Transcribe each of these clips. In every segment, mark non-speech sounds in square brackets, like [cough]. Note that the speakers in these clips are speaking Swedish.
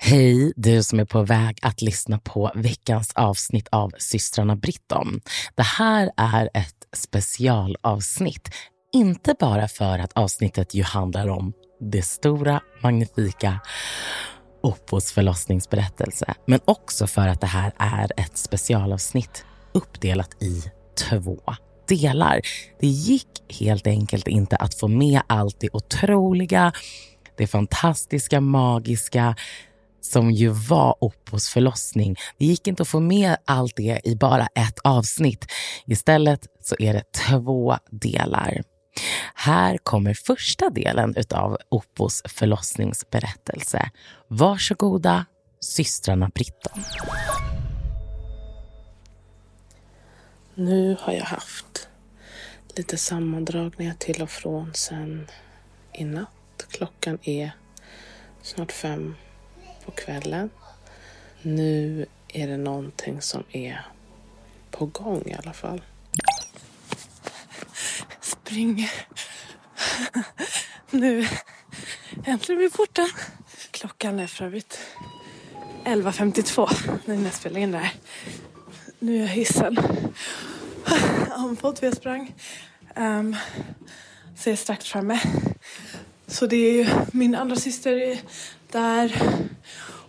Hej, du som är på väg att lyssna på veckans avsnitt av systrarna Britton. Det här är ett specialavsnitt. Inte bara för att avsnittet ju handlar om det stora, magnifika Oppos förlossningsberättelse, men också för att det här är ett specialavsnitt uppdelat i två delar. Det gick helt enkelt inte att få med allt det otroliga, det fantastiska, magiska som ju var Oppos förlossning. Det gick inte att få med allt det i bara ett avsnitt. Istället så är det två delar. Här kommer första delen av Oppos förlossningsberättelse. Varsågoda, systrarna Britton. Nu har jag haft lite sammandragningar till och från sen i natt. Klockan är snart fem på kvällen. Nu är det någonting som är på gång i alla fall. Springer. Nu äntligen vid porten. Klockan är för övrigt 11.52 när jag spelar in det här. Nu är jag hissen. Andfådd för jag sprang. Um, så jag är strax framme. Så det är ju min andra syster där.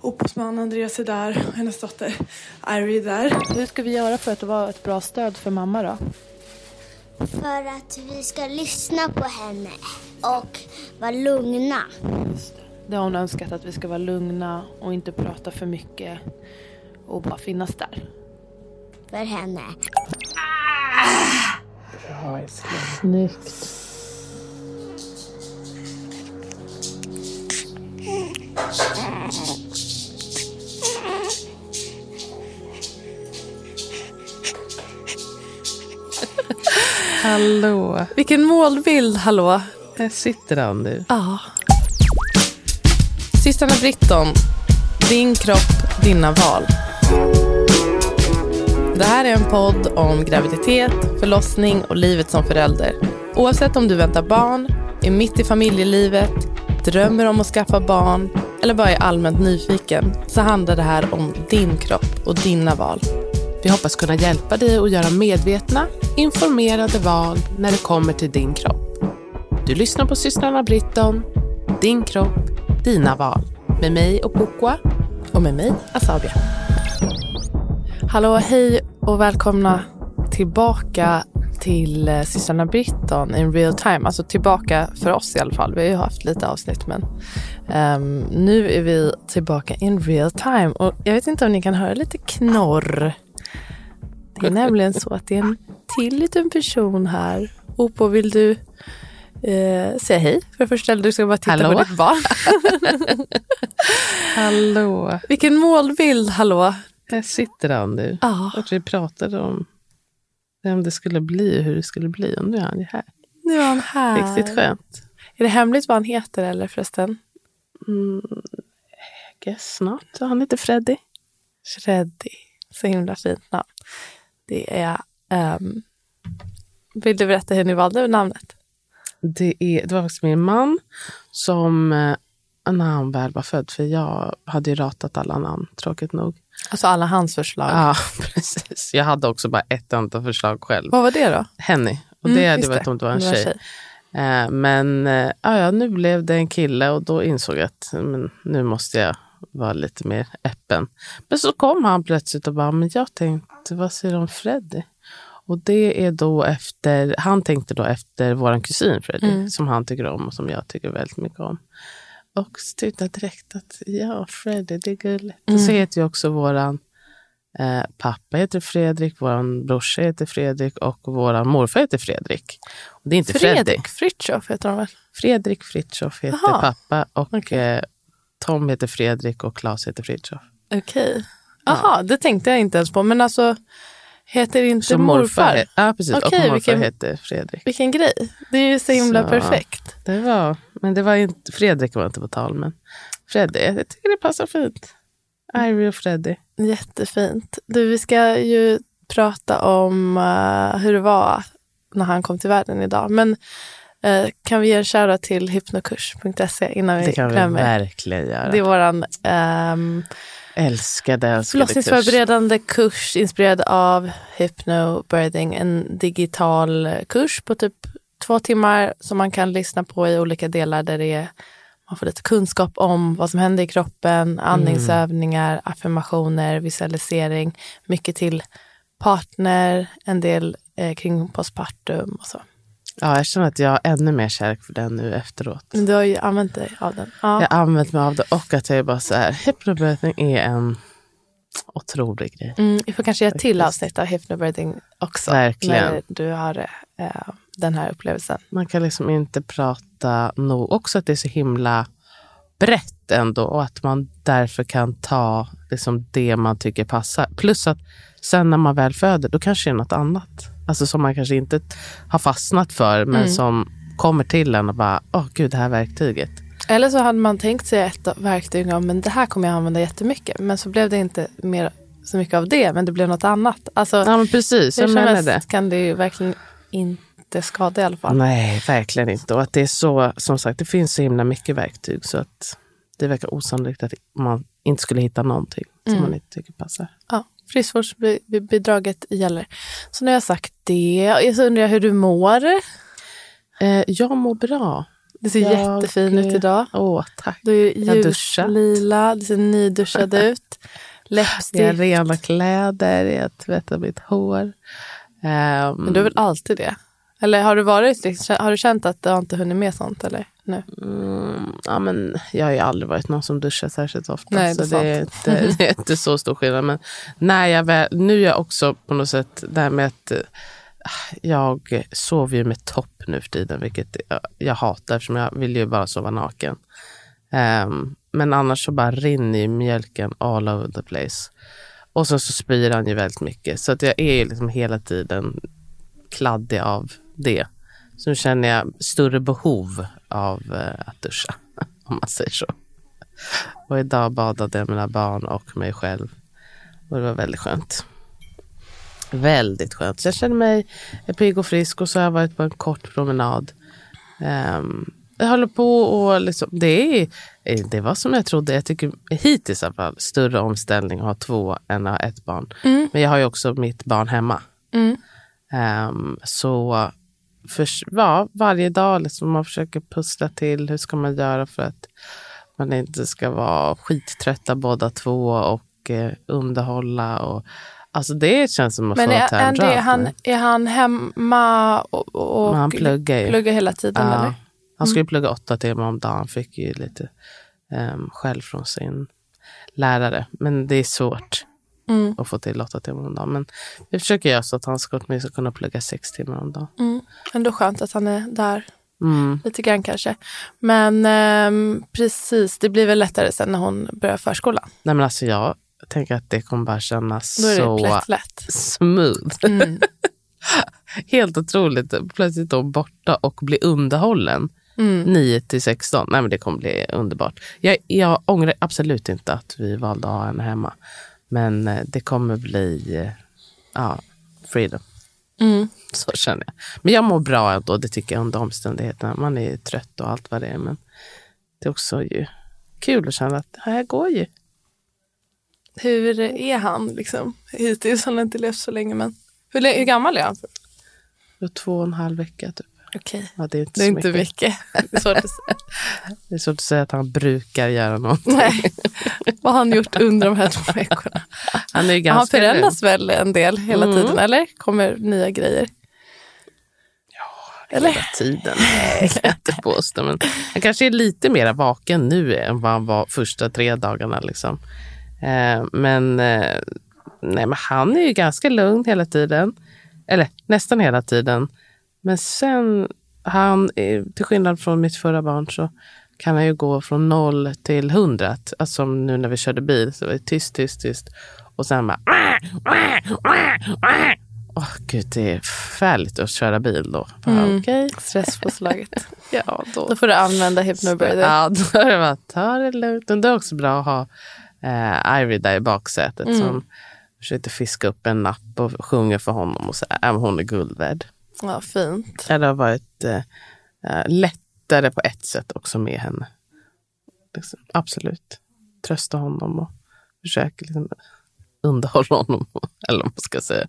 Upphovsman Andreas är där och hennes dotter Irie är där. Hur ska vi göra för att vara ett bra stöd för mamma då? För att vi ska lyssna på henne och vara lugna. Det har hon önskat att vi ska vara lugna och inte prata för mycket och bara finnas där. För henne. Bra älskling. Snyggt. Hallå. Vilken målbild, hallå. Här sitter han nu. Ja. Systrarna Britton. Din kropp, dina val. Det här är en podd om graviditet, förlossning och livet som förälder. Oavsett om du väntar barn, är mitt i familjelivet, drömmer om att skaffa barn eller bara är allmänt nyfiken så handlar det här om din kropp och dina val. Vi hoppas kunna hjälpa dig att göra medvetna, informerade val när det kommer till din kropp. Du lyssnar på systrarna Britton, Din kropp, dina val. Med mig och Pukwa. Och med mig, Asabia. Hallå, hej och välkomna tillbaka till eh, systrarna Britton in real time. Alltså tillbaka för oss i alla fall. Vi har ju haft lite avsnitt men um, nu är vi tillbaka in real time. Och jag vet inte om ni kan höra lite knorr. Det är nämligen så att det är en till liten person här. Opo, vill du eh, säga hej för det första? Du ska bara titta Hallå? på ditt barn. [laughs] Hallå. Vilken målbild, hallå. Här sitter han nu. Ja, Och vi pratade om vem det skulle bli och hur det skulle bli. Och nu är han ju här. nu är han här. Riktigt skönt. Är det hemligt vad han heter eller förresten? Mm, guess han heter Freddy. Freddy. Så himla fint namn. Det är... ehm, vill du berätta hur ni valde namnet? Det, är, det var faktiskt min man som, eh, när han väl var född, för jag hade ju ratat alla namn, tråkigt nog. Alltså alla hans förslag. Ja, [laughs] precis. Jag hade också bara ett enda förslag själv. Vad var det då? Henny. Och Mm, det hade just varit det. om det var en Det var tjej. Eh, men eh, ja, ja, nu blev det en kille och då insåg jag att men, nu måste jag vara lite mer öppen. Men så kom han plötsligt och bara, men jag tänkte, vad säger du om Freddy? Och det är då efter, han tänkte då efter vår kusin Freddy, Mm. som han tycker om och som jag tycker väldigt mycket om. Och så tyckte jag direkt att ja, Freddy, det är gulligt. Och så Mm. heter ju också våran Eh, pappa heter Fredrik, vår brorsa heter Fredrik och vår morfar heter Fredrik. Och det är inte Fredrik. Fredrik Fritiof heter han väl? Fredrik Fritiof heter Aha. pappa och Okej. eh, Tom heter Fredrik och Claes heter Fritiof. Okej. Jaha, det tänkte jag inte ens på. Men alltså, heter inte Så morfar? he- Ja, precis. Okej, och morfar vilken- heter Fredrik. Vilken grej. Det är ju så himla Så. perfekt. Det var, men det var inte, Fredrik var inte på tal, men Freddy, jag tycker det passar fint. Ivy och Freddy. Jättefint. Du, vi ska ju prata om eh, hur det var när han kom till världen idag. Men eh, kan vi ge en shoutout till hypnokurs.se innan vi Det kan vi glömmer? verkligen göra. Det är våran ehm, älskade, älskade kurs. förlossningsförberedande kurs inspirerad av hypnobirthing. En digital kurs på typ två timmar som man kan lyssna på i olika delar där det är, man får lite kunskap om vad som händer i kroppen, andningsövningar, affirmationer, visualisering, mycket till partner, en del eh, kring postpartum och så. Ja, jag känner att jag har ännu mer kärlek för den nu efteråt. Men du har ju använt dig av den. Ja. Jag har använt mig av det och att jag är bara så här, hypnobirthing är en otrolig grej. Mm, vi får kanske göra ett till avsnitt av hypnobirthing också. Verkligen. När du har eh, den här upplevelsen. Man kan liksom inte prata nog. Också att det är så himla brett ändå och att man därför kan ta liksom det man tycker passar. Plus att sen när man väl föder, då kanske det är något annat. Alltså som man kanske inte har fastnat för, men Mm. som kommer till en och bara, åh gud, det här verktyget. Eller så hade man tänkt sig ett verktyg om men det här kommer jag använda jättemycket. Men så blev det inte mer, så mycket av det, men det blev något annat. Alltså, Ja, men precis. hur som helst det. kan det ju verkligen inte skada i alla fall. Nej, verkligen inte. Och att det är så, som sagt, det finns så himla mycket verktyg så att det verkar osannolikt att man inte skulle hitta någonting som Mm. man inte tycker passar. Ja, friskvårdsbidraget gäller. Så jag har sagt det, så undrar jag hur du mår. Eh, jag mår bra. Det ser Jag, jättefin ut eh, idag. Åh, tack. Du är ljuslila, du ser nyduschad [laughs] ut. Jag har Läppstift. rena kläder, jag tvättar mitt hår. Ehm, Men du är väl alltid det? Eller har du varit, liksom- har du känt att du inte hunnit med sånt eller nu? mm, ja, men jag har ju aldrig varit någon som duschar särskilt ofta. Nej, det är så det, är inte, [laughs] det är inte så stor skillnad. Men när jag väl, nu är jag också på något sätt där med att eh, jag sover ju med topp nu för tiden, vilket jag, jag hatar eftersom jag vill ju bara sova naken. Ehm, men annars så bara rinner ju mjölken all over the place. Och så, så spyr han ju väldigt mycket. Så att jag är ju liksom hela tiden kladdig av det. Så nu känner jag större behov av eh, att duscha, [laughs] om man säger så. Och idag badade jag mina barn och mig själv. Och det var väldigt skönt. Väldigt skönt. Så jag känner mig pigg och frisk och så har jag varit på en kort promenad. Ehm, jag håller på och liksom, det, är, eh, det var som jag trodde. Jag tycker hittills i alla fall större omställning att ha två än att ha ett barn. Men jag har ju också mitt barn hemma. Mm. Ehm, så för, ja, varje dag liksom man försöker pussla till hur ska man göra för att man inte ska vara skittrötta båda två och eh, underhålla. Och, alltså det känns som att Men få är, en det, är, han, är han hemma och, och Men han pluggar pluggar hela tiden? Ja. Eller? Han skulle plugga åtta timmar om dagen. Han fick ju lite um, skäll från sin lärare. Men det är svårt Mm. att få till åtta timmar om dagen. Men vi försöker göra så att han ska åtminstone kunna plugga sex timmar om dagen. Mm. Ändå skönt att han är där Mm. lite grann kanske. Men ehm, precis, det blir väl lättare sen när hon börjar förskolan. Nej men alltså jag tänker att det kommer bara kännas så smooth. Mm. [laughs] Helt otroligt. Plötsligt då borta och bli underhållen. Mm. 9 till 16. Nej men det kommer bli underbart. Jag, jag ångrar absolut inte att vi valde att ha henne hemma. Men eh, det kommer bli eh, ja, freedom. Mm. Så känner jag. Men jag mår bra ändå, det tycker jag under omständigheterna. Man är ju trött och allt vad det är. Men det är också ju kul att känna att det här går ju. Hur är han liksom? Hittills har han inte levt så länge men hur, hur gammal är han? Två och en halv vecka typ. Okej, Ja, det är inte det är inte mycket. mycket. Det är svårt att säga. [laughs] Det är svårt att säga att han brukar göra någonting. Nej. Vad har han gjort under de här två veckorna? Han är Han förändras väl en del hela Mm. tiden eller? Kommer nya grejer? Eller? hela tiden. Nej, kan jag inte påstå. Men han kanske är lite mer vaken nu än vad han var första tre dagarna. Liksom. Eh, men eh, Nej, men han är ju ganska lugn hela tiden. Eller nästan hela tiden. Men sen, han, till skillnad från mitt förra barn, så kan han ju gå från noll till hundra. Alltså som nu när vi körde bil, så var det tyst, tyst, tyst. Och sen bara... Åh gud, det är förfärligt att köra bil då. Bara, Mm. Okej. Stresspåslaget. [laughs] Ja, då. Då får du använda Hypnobirthday. Ja, då är det bara, ta det lugnt. Men det är också bra att ha eh, Ivy där i baksätet Mm. som försökte fiska upp en napp och sjunger för honom och så är hon är guld värd. Ja, fint. Det har varit eh, eh, lättare på ett sätt också med henne. Liksom, absolut. Trösta honom och försöka liksom, underhålla honom. [laughs] Eller vad man ska säga.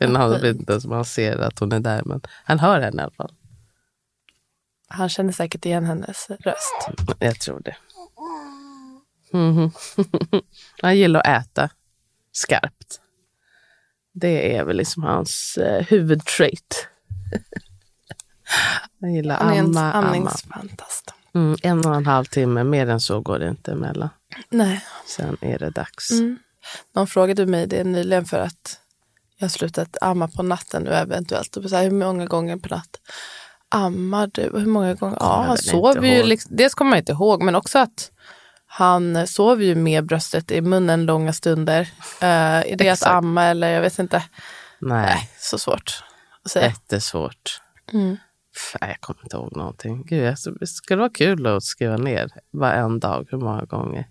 Men han vet inte ens om han ser att hon är där. Men han hör henne i alla fall. Han känner säkert igen hennes röst. Jag tror det. Mhm. [laughs] Han gillar att äta skarpt. Det är väl liksom hans eh, huvudtrait. [laughs] Han gillar Han är en amma, amma. amningsfantast. Mm, en och en halv timme, mer än så går det inte emellan. Nej. Sen är det dags. Mm. Någon frågade mig det nyligen för att jag har slutat amma på natten nu eventuellt. Och så här, hur många gånger på natt ammar du? Hur många gånger? Ja, han sover ju. Liksom, dels kommer man inte ihåg, men också att han sover ju med bröstet i munnen långa stunder. Uh, är det att amma eller jag vet inte. Nej, Nej, så svårt säga. jättesvårt. Mm. Fan, jag kommer inte ihåg någonting. Gud, alltså, det skulle vara kul att skriva ner varje dag hur många gånger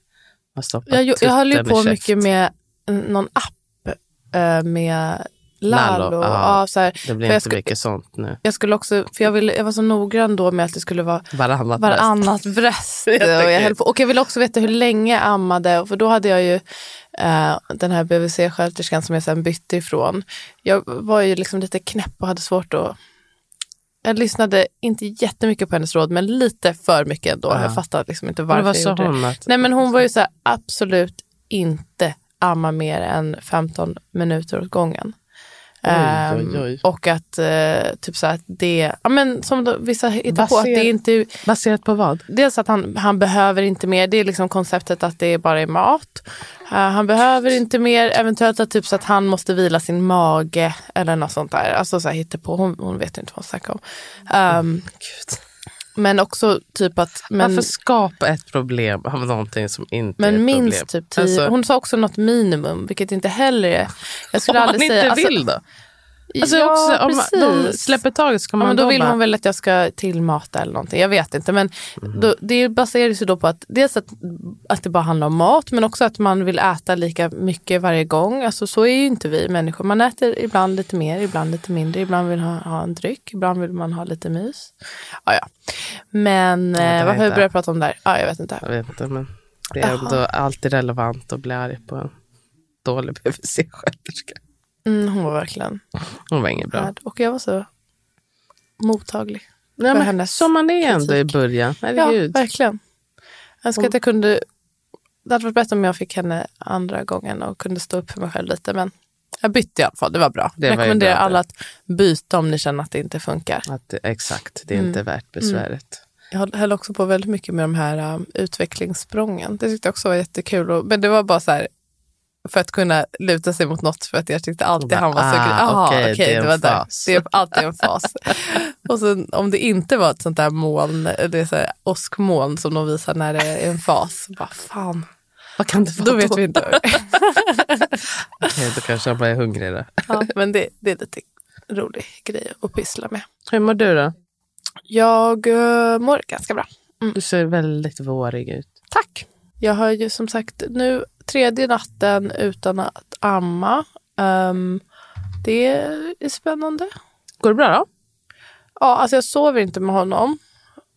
man stoppar Jag, jag håller ju på mycket med en- någon app eh, med Lalo. Lalo, ja. Ja, så här, Det blir för jag inte mycket sånt nu. jag skulle också, för jag, ville, jag var så noggrann då med att det skulle vara Varannat bröst. varannat bröst. [laughs] och, Jättekul. jag höll på, och jag ville också veta hur länge jag ammade. För då hade jag ju eh, den här BVC-sköterskan som jag sen bytte ifrån. Jag var ju liksom lite knäpp och hade svårt att... Jag lyssnade inte jättemycket på hennes råd, men lite för mycket ändå. Ja. Jag fattade liksom inte varför vad jag gjorde det. hon? Att, Nej men hon var ju så här, absolut inte amma mer än 15 minuter åt gången. Oj, Ehm, oj, oj. Och att eh, typ så att det, ja men som då, vissa hittar på, att det Baser- är inte, Baserat på vad? dels att han, han behöver inte mer, det är liksom konceptet att det bara är mat. Eh, han behöver inte mer, eventuellt att typ så att han måste vila sin mage eller något sånt där. Alltså så här, hittar på, hon, hon vet inte vad hon snackar om. Ehm, men också typ att, men, Varför skapa ett problem av någonting som inte är men ett minst problem? typ tio. Alltså, hon sa också något minimum, vilket inte heller är, jag skulle om man aldrig inte säga. vill då? Alltså ja, också, om man- de precis. släpper taget så kan Ja, man men då då vill bara, hon väl att jag ska tillmata eller någonting. Jag vet inte. Men Mhm. då, det baseras ju då på att dels att, att det bara handlar om mat men också att man vill äta lika mycket varje gång. Alltså så är ju inte vi människor. Man äter ibland lite mer, ibland lite mindre. Ibland vill man ha, ha en dryck, ibland vill man ha lite mys. Ja, ja. Men eh, är varför började jag prata om det här? Ja, jag vet inte. Jag vet inte, men det är Jaha. ändå alltid relevant att bli arg på en dålig [laughs] BVC-sköterska. Mm, hon var verkligen Hon var inget bra. Och jag var så mottaglig. Nej, för men, hennes som man är ändå i början. Ja, Herregud. verkligen. Jag önskar att jag kunde... Det hade varit bättre om jag fick henne andra gången och kunde stå upp för mig själv lite. Men jag bytte i alla fall. Det var bra. Det jag rekommenderar bra alla att byta om ni känner att det inte funkar. Att, exakt, det är Mm. inte värt besväret. Jag höll- höll också på väldigt mycket med de här um, utvecklingssprången. Det tyckte jag också var jättekul. Och, men det var bara så här för att kunna luta sig mot något för att jag tyckte alltid bara, han var så ah. Aha, okej, okej, det en var där. Det är alltid en fas. [laughs] och sen om det inte var ett sånt där moln, det är så här åskmoln som de visar när det är en fas. Bara fan, Vad kan det vara då vet vi inte. [laughs] Okej, då kanske jag bara är hungrig då. ja, men det, det är lite rolig grej att pyssla med. Hur mår du då? Jag uh, mår ganska bra. Du ser väldigt vårig ut. Tack. Jag har ju som sagt nu tredje natten utan att amma. Ehm, det är spännande. Går det bra då? Ja, alltså jag sover inte med honom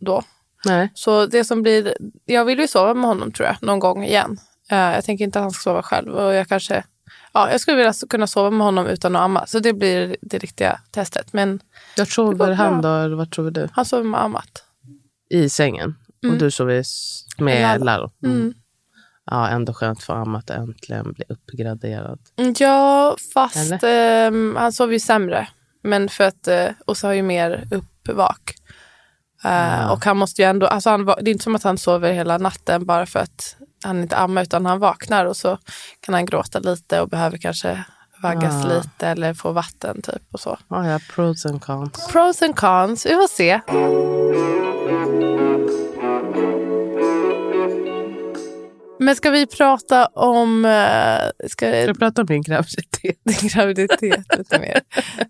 då. Nej. Så det som blir, jag vill ju sova med honom tror jag, någon gång igen. Eh, jag tänker inte att han ska sova själv och jag kanske, ja jag skulle vilja kunna sova med honom utan att amma. Så det blir det riktiga testet. Men Jag Det sover han då, eller vad tror du? han sover med ammat. I sängen? Mm. Och du sover med Lalo. Lalo? Mm. Ja, ändå skönt för Amma att äntligen bli uppgraderad. Ja, fast ehm, han sover ju sämre. Men för att uh, Ossa har ju mer uppvak. Eh, Ja. Och han måste ju ändå, alltså han, det är inte som att han sover hela natten bara för att han inte amma utan han vaknar och så kan han gråta lite och behöver kanske vaggas Ah. lite eller få vatten typ och så. Ja, ja, pros and cons. Pros and cons, vi får se. Men ska vi prata om eh, ska, Ska du prata om din graviditet? [laughs] din graviditet lite mer?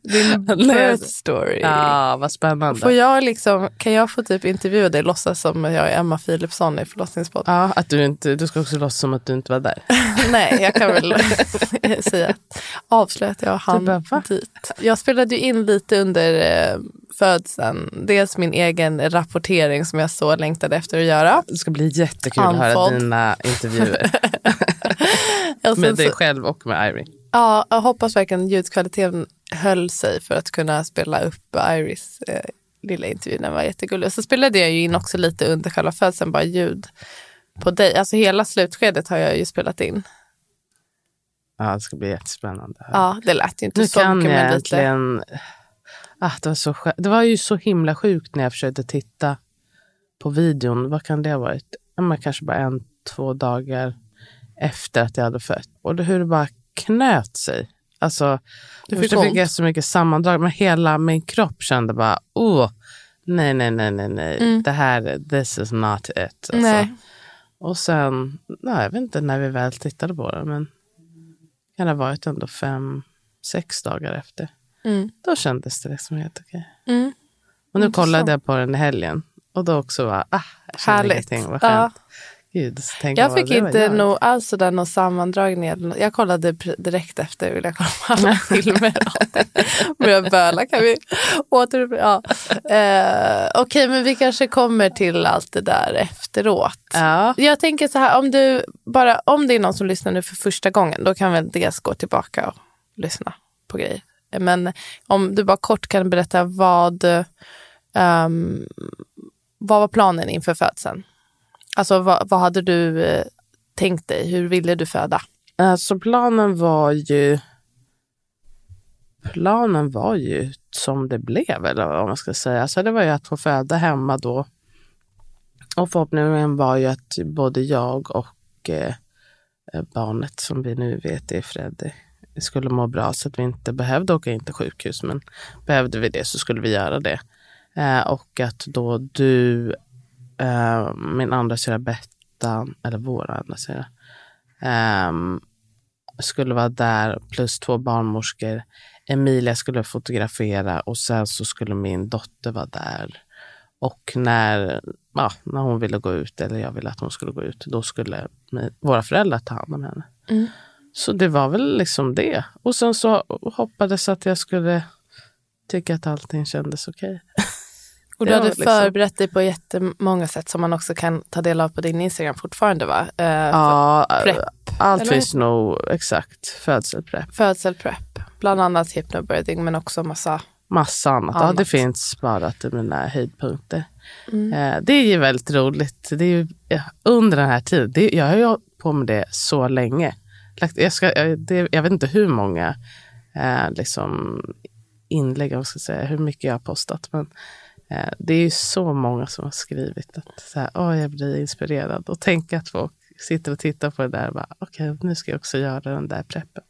Din [laughs] birth story. Ja, vad spännande. Får jag liksom, kan jag få typ intervjua dig låtsas som jag är Emma Philipsson i förlossningspodden? Ja, att du, inte, du ska också låtsas som att du inte var där. [laughs] Nej, jag kan väl säga avslöja att jag hann bara, dit. Jag spelade ju in lite under eh, födseln. Dels min egen rapportering som jag så längtade efter att göra. Det ska bli jättekul att höra dina intervjuer [laughs] med dig själv och med Irie. ja, jag hoppas verkligen ljudkvaliteten höll sig för att kunna spela upp Iris eh, lilla intervju. Den var jättegullig. Och så spelade jag ju in också lite under själva födseln, bara ljud på dig. Alltså hela slutskedet har jag ju spelat in. Ja, det ska bli jättespännande. Ja, det lät ju inte Nu så kan mycket, jag men lite. Ah, det, var så det var ju så himla sjukt när jag försökte titta på videon. Vad kan det ha varit? Ja, kanske bara en, två dagar efter att jag hade fött. Och det, hur det bara knöt sig. Alltså, Du fick fick ont. jag så mycket sammandrag, men hela min kropp kände bara, åh, nej, nej, nej, nej, nej. Mm. Det här, this is not it. Alltså. Nej. Och sen, nej, jag vet inte när vi väl tittade på det, men kan det ha varit ändå fem, sex dagar efter. Mm. Då kändes det liksom helt okej. Mm. Och nu Intressant. kollade jag på den i helgen och då också var ah, jag Härligt. ingenting. Vad Ja. skönt. Gud, så tänkte Jag fick inte jag. nog alls sådär någon sammandragning. Jag kollade direkt efter, vill jag kolla på alla filmer. [laughs] och allting. Började böla, kan vi åter... Ja. Eh, Okej, men vi kanske kommer till allt det där efteråt. Ja, Jag tänker så här, om, du bara, om det är någon som lyssnar nu för första gången, då kan väl dels gå tillbaka och lyssna på grejer. Men om du bara kort kan berätta vad, um, vad var planen inför födseln? Alltså vad, vad hade du eh, tänkt dig? Hur ville du föda? alltså planen var ju planen var ju som det blev, eller vad man ska säga. Alltså det var ju att få föda hemma då. Och förhoppningen var ju att både jag och eh, barnet som vi nu vet är Freddy skulle må bra så att vi inte behövde åka in till sjukhus. Men behövde vi det så skulle vi göra det. Eh, och att då du, eh, min andra syra Betta, eller vår andra syra, eh, skulle vara där plus två barnmorskor. Emilia skulle fotografera och sen så skulle min dotter vara där. Och när, ja, när hon ville gå ut, eller jag ville att hon skulle gå ut, då skulle våra föräldrar ta hand om henne. Mm. Så det var väl liksom det. Och sen så hoppades att jag skulle tycka att allting kändes okej. [laughs] Och du hade liksom- förberett dig på jättemånga sätt som man också kan ta del av på din Instagram fortfarande va? Eh, Ja, prepp, allt eller? finns nog exakt. Födselprepp. Födselprepp, bland annat hypnobirthing men också massa Massa annat. Ja, Annat. det finns bara till mina höjdpunkter. Mm. Eh, det är ju väldigt roligt. Det är ju, ja, under den här tiden, det, jag har ju på med det så länge. Lagt- Jag, ska, jag, det, jag vet inte hur många eh, liksom inlägg, jag ska säga, hur mycket jag har postat. Men eh, det är ju så många som har skrivit att så här, oh, jag blir inspirerad. Och tänk att folk sitter och tittar på det där och bara, okej, nu ska jag också göra den där preppen.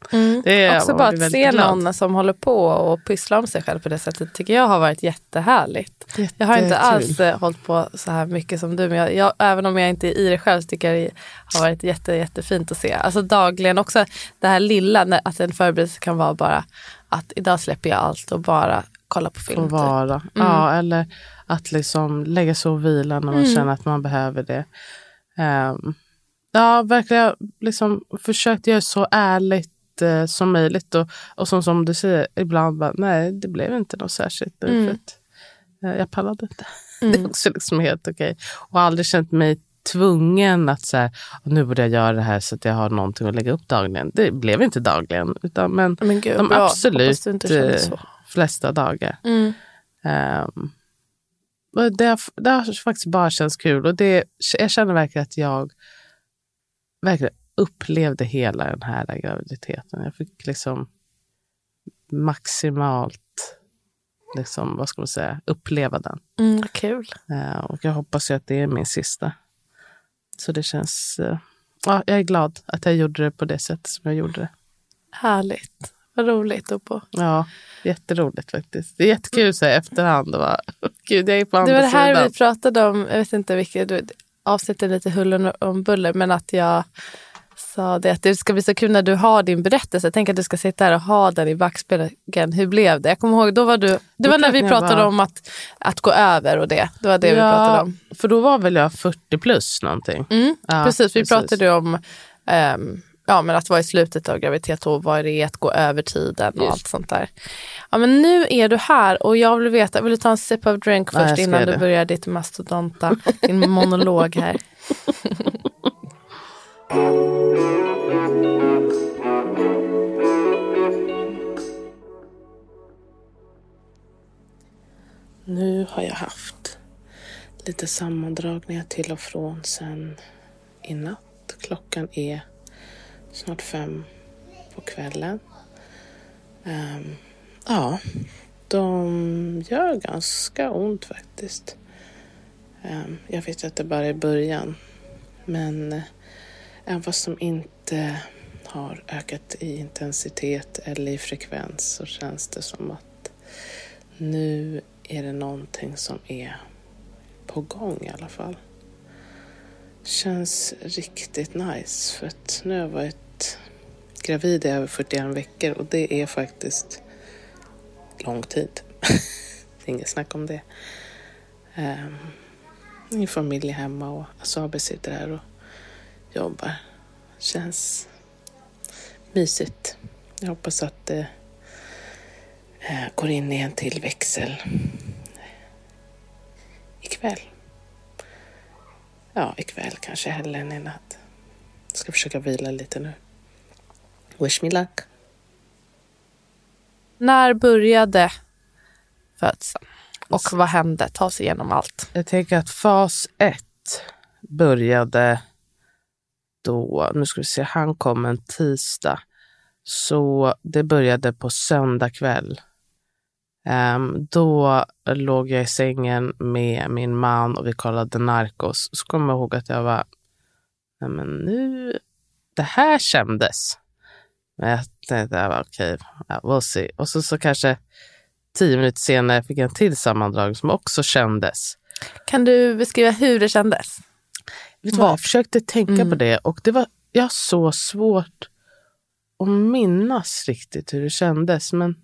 Det är- Också bara att se glad. någon som håller på och pysslar om sig själv på det sättet tycker jag har varit jättehärligt. Jag har inte Jättekul. alls eh, hållit på så här mycket som du, men jag, jag, även om jag inte är i det själv så tycker jag det har varit jätte, jättefint att se. Alltså dagligen också det här lilla, när, att en förberedelse kan vara bara att idag släpper jag allt och bara kolla på film. Få typ. vara. Ja, eller att liksom lägga sig och vila när man Mm. känner att man behöver det. Ehm, ja, verkligen liksom försökt göra så ärligt eh, som möjligt. Och, och som, som du säger, ibland bara, nej, det blev inte något särskilt. Mm. För att, eh, jag pallade inte. [laughs] Det är också liksom helt okej. Och aldrig känt mig tvungen att så här, nu borde jag göra det här så att jag har någonting att lägga upp dagligen. Det blev inte dagligen. Utan, men Men gud, de bra. absolut eh, flesta dagar. Mm. Um, det, har, det har faktiskt bara känts kul. Och det, jag känner verkligen att jag verkligen upplevde hela den här graviditeten. Jag fick liksom maximalt liksom, vad ska man säga, uppleva den. Mm, kul. Eh, och jag hoppas ju att det är min sista. Så det känns, eh, ja, jag är glad att jag gjorde det på det sättet som jag gjorde det. Härligt. Vad roligt Oppo. Ja, jätteroligt faktiskt. Det är jättekul så här efterhand. Och bara, [laughs] Gud, jag är på andra Det var det här sidan. vi pratade om, jag vet inte vilket, avsnittet lite huller om buller, men att jag sa det att det ska bli så kul när du har din berättelse. Tänk att du ska sitta här och ha den i backspegeln. Hur blev det? Jag kommer ihåg, då var du, det var när vi pratade bara- om att, att gå över och det. Det var det vi Ja, pratade om. För då var väl jag 40 plus någonting. Mm, Ja, precis, vi precis. pratade om ehm, ja, men att vara i slutet av graviditet och vad det är att gå över tiden och Just. allt sånt där. Ja, men nu är du här och jag vill veta, vill du ta en sip of drink först innan du börjar ditt mastodonta, din monolog här? [laughs] Nu har jag haft lite sammandragningar till och från sen i natt. Klockan är snart fem på kvällen. Um, ja, de gör ganska ont faktiskt. Um, jag vet att det bara är början. Men uh, även fast de inte har ökat i intensitet eller i frekvens så känns det som att nu är det någonting som är på gång i alla fall. Känns riktigt nice för att nu har jag varit gravid i över 41 veckor och det är faktiskt lång tid. Det [laughs] är Inget snack om det. Um, min familj är hemma och Asabe sitter här och jobbar. Känns mysigt. Jag hoppas att det uh, går in i en till växel ikväll. Ja, ikväll kanske hellre än i natt. Jag ska försöka vila lite nu. Wish me luck. När började födseln? Och vad hände? Ta oss igenom allt. Jag tänker att fas ett började då, nu ska vi se, han kom en tisdag. Så det började på söndag kväll. Ehm, då låg jag i sängen med min man och vi kollade Narcos. Så kommer jag ihåg att jag var, nej men nu, det här kändes. Men jag tänkte, okej, ja, we'll see. Och så, så kanske tio minuter senare fick jag en till sammandrag som också kändes. Kan du beskriva hur det kändes? Vet jag försökte tänka Mm. på det och det var, jag har så svårt att minnas riktigt hur det kändes. Men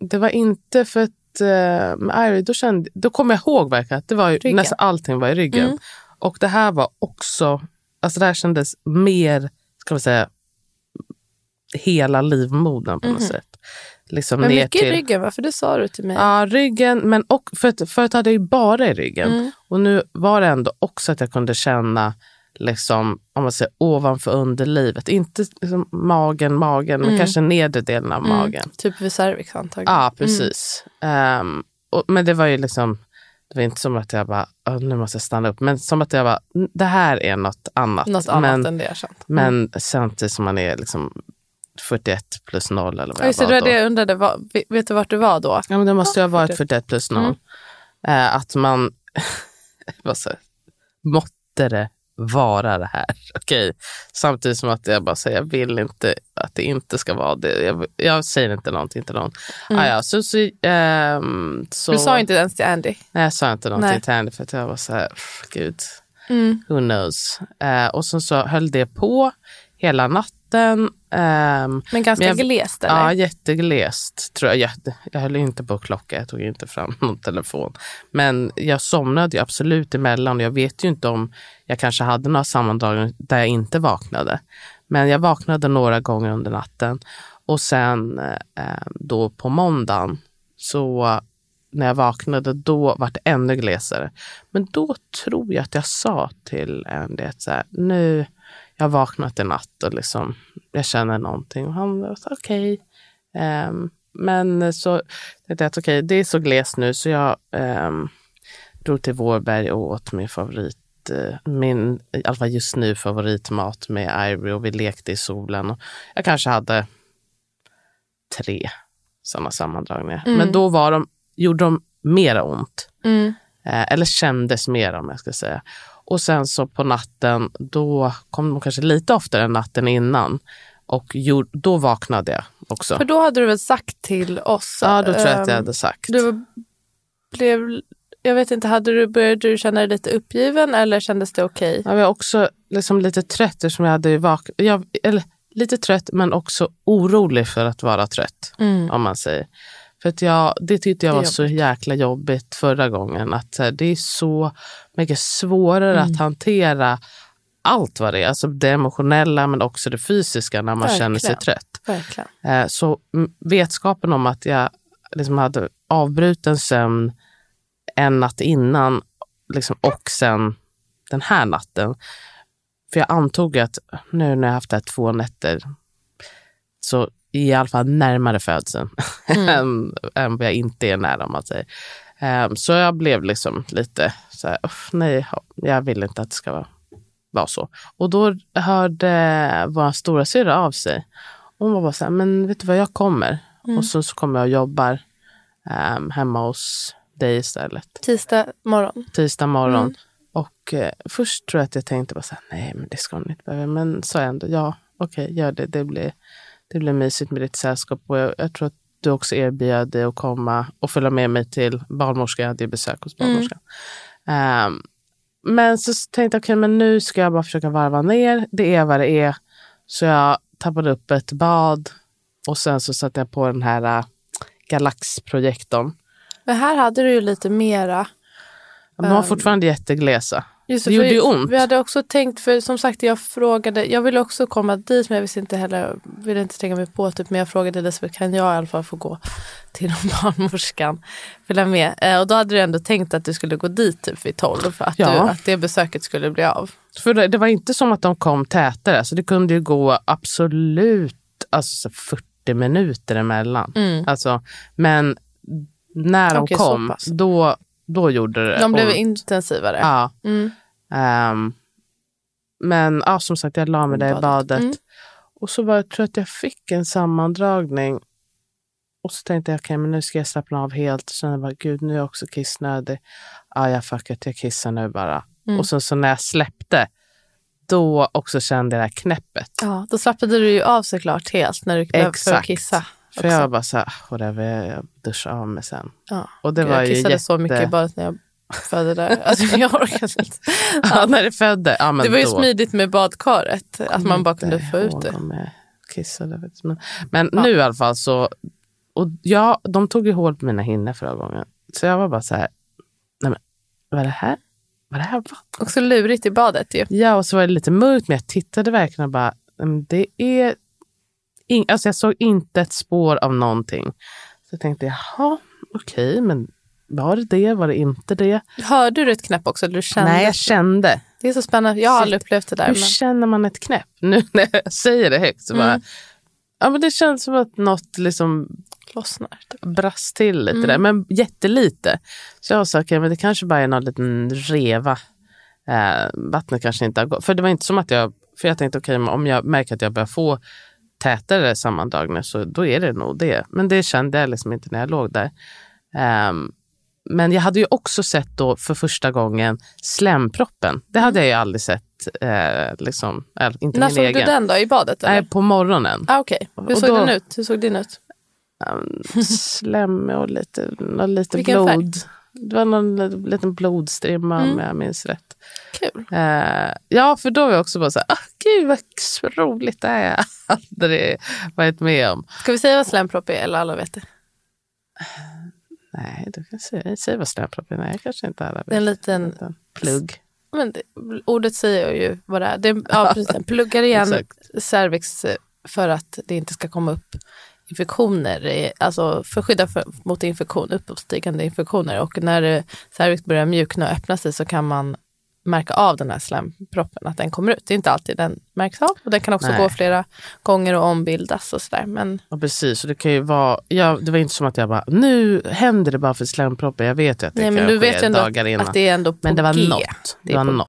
det var inte för att eh, med Irie, då, kände, då kom jag ihåg verkligen att det var ju, nästan allting var i ryggen. Mm. Och det här var också, alltså det här kändes mer, ska man säga, hela livmodern på något Mhm. sätt. Liksom Men mycket i till, ryggen, varför det sa du till mig? Ja, ryggen. Men och, för att, förut hade jag ju bara i ryggen. Mm. Och nu var det ändå också att jag kunde känna liksom, om man säger ovanför underlivet. Inte liksom magen, magen, men Mm. kanske nedre delen av Mm. magen. Typ vid cervix antagligen. Ja, precis. Ehm, och, men det var ju liksom, det var inte som att jag bara, "Åh, nu måste jag stanna upp. Men som att jag bara, "N- det här är något annat. Något annat men, än det jag känt. men samtidigt som man är liksom 41 plus 0 eller vad Ja, just jag det var var då. det jag undrade. Vad- vet- du vart du var då? Ja, men det måste ju ha varit 41. 41 plus 0. Mm. Eh, att man, [laughs] vad så, måtte det vara det här. [laughs] Okej. Samtidigt som att jag bara säger, jag vill inte att det inte ska vara det. Jag, jag säger inte någonting till någon. Mm. Ah, ja, så, så, ehm, så, Du sa inte ens till Andy. Nej, jag sa inte någonting Nej. till henne för att jag var så här, "Pff, gud, Mm. who knows. Eh, och sen så höll det på hela natten. Ehm, Men ganska Men jag- glest eller? Ja, jätteglest tror jag. Jag, jag höll inte på klocka, jag tog inte fram [laughs] någon telefon. Men jag somnade ju absolut emellan. Jag vet ju inte om jag kanske hade några sammandrag där jag inte vaknade. Men jag vaknade några gånger under natten. Och sen eh, då på måndagen, så när jag vaknade, då var det ännu glesare. Men då tror jag att jag sa till Andy att så här, nu, jag har vaknat i natt och liksom, jag känner någonting. Och han var okej. Ehm, men så tänkte jag att okej, det är så glest nu så jag um, drog till Vårberg och åt min favorit, eh, min i alla fall just nu favoritmat med Ivory och vi lekte i solen. Och jag kanske hade tre sådana sammandragningar. Mm. Men då var de, gjorde de mera ont. Mm. Eh, eller kändes mer om jag ska säga. Och sen så på natten, då kom de kanske lite oftare än natten innan. Och gjorde, då vaknade jag också. För då hade du väl sagt till oss? Ja, då tror jag att jag ehm, hade sagt. Du blev, jag vet inte, hade du, började du känna dig lite uppgiven eller kändes det okej? Jag var också liksom lite trött eftersom jag hade vaknat. Jag, eller lite trött men också orolig för att vara trött. Mm. Om man säger. För att jag, det tyckte jag var så jäkla jobbigt förra gången. Att det är så mycket svårare Mm. att hantera allt vad det är. Alltså det emotionella men också det fysiska när man känner sig Verkligen. trött. Verkligen. Eh, Så vetskapen om att jag liksom hade avbruten sömn en natt innan liksom, och sen den här natten. För jag antog att nu när jag haft det här två nätter så i alla fall närmare födseln [laughs] än, än vad jag inte är nära om man säger. Eh, Så jag blev liksom lite så här, "Uff, nej, jag vill inte att det ska vara, vara så. Och då hörde vår stora syra av sig. Hon var bara så här, men vet du vad, jag kommer. Och så, så kommer jag och jobbar ehm, hemma hos dig istället. Tisdag morgon. Tisdag morgon. Mm. Och eh, först tror jag att jag tänkte bara så här, nej men det ska hon inte behöva. Men sa jag ändå, ja okej, gör det. Det blir, det blir mysigt med ditt sällskap. Och jag, jag tror att du också erbjöd dig att komma och följa med mig till barnmorskan. Jag hade ju besök hos barnmorskan. Ehm, men så tänkte jag, okej men nu ska jag bara försöka varva ner. Det är vad det är. Så jag tappade upp ett bad och sen så satte jag på den här äh, Galaxprojektorn. Men här hade du ju lite mera. De var Ehm, fortfarande jätteglesa. Just Det för gjorde ju ont. Vi hade också tänkt, för som sagt jag frågade, jag ville också komma dit men jag visste inte heller, ville inte tränga mig på typ, men jag frågade Elisabeth, kan jag i alla fall få gå till [laughs] barnmorskan, följa med? Eh, och då hade du ändå tänkt att du skulle gå dit typ vid tolv för att, Ja. du, att det besöket skulle bli av. För det, det var inte som att de kom tätare. Så det kunde ju gå absolut alltså, så 40 minuter emellan. Alltså, men när de Mm. Så kom, då, då gjorde det De blev ont. intensivare. Ja. Mm. Ehm, men ja, som sagt, jag la mig där i Badet. Mm. Och så var jag tror att jag fick en sammandragning. Och så tänkte jag, okej, men nu ska jag slappna av helt. Så jag bara, gud, nu är jag också kissnödig. Ja, jag fuck it, jag kissar nu bara. Mm. Och sen så när jag släppte, då också kände jag det här knäppet. Ja, då slappnade du ju av såklart helt när du behövde kissa. För också. jag var bara så här, "Ah, whatever, jag duschar av mig sen. Ja. Och det Gud, var jag kissade jätte... så mycket badet när jag födde där. [laughs] Alltså, jag orkade inte. [laughs] Ja, när det födde. Ja, men det var ju då. smidigt med badkaret, att man bara kunde få ut det. kissade. Men, men Ja. nu i alla fall så... Och ja, de tog ju hål på mina hinnor förra gången. Så jag var bara så här, nej men vad är det här? Vad är det här? vatten? Också lurigt i badet ju. Ja, och så var det lite mörkt men jag tittade verkligen och bara, "Nej, men det är... In, alltså jag såg inte ett spår av någonting. Så jag tänkte, jaha, okej, men var det det? Var det inte det? Hörde du ett knäpp också? Du kände? Nej, jag kände. Det är så spännande. Jag har aldrig upplevt det där. Hur Men... känner man ett knäpp? [laughs] Nu när jag säger det högt så bara... Mm. Ja, men det känns som att något liksom Lossnar. Typ. brast till lite Mm. där, men jättelite. Så jag sa, okej, men det kanske bara är någon liten reva. Eh, vattnet kanske inte har gått. För det var inte som att jag... För jag tänkte, okej, men om jag märker att jag börjar få tätare sammandragningar så då är det nog det. Men det kände jag liksom inte när jag låg där. Ehm, men jag hade ju också sett då för första gången slemproppen. Det hade jag ju aldrig sett. Eh, liksom, eller, inte När såg egen. du den då? I badet? Eller? Nej, på morgonen. Ah, Okej. Hur Och såg då- den ut? Hur såg din ut? Um, [laughs] slemmig och lite, och lite Vilken färg? Det var någon li- liten blodstrimma Mm. om jag minns rätt. Kul. Eh, ja, för då var jag också bara så här, ah, gud vad roligt det är jag [laughs] aldrig varit med om. Ska vi säga vad slempropp är? Eller alla vet det? Nej, du kan säga, säg vad släppropp är. Nej, kanske inte alla är en vet. liten... Liten plugg. Men det, ordet säger ju vad det är. det ja, precis, [laughs] pluggar igen cervix för att det inte ska komma upp infektioner. i- Alltså för skydda för, mot infektion, uppstigande infektioner. Och när eh, cervix börjar mjukna och öppna sig så kan man märka av den här slemproppen, att den kommer ut. Det är inte alltid den märks av. Och den kan också Nej. gå flera gånger och ombildas och sådär. Men Ja, precis. Och det kan ju vara, ja, det var inte som att jag bara, nu händer det bara för slemproppen. Jag vet ju att det Nej, kan men du ske vet ju ändå dagar innan. att det är ändå på men det var G. något. Det var något.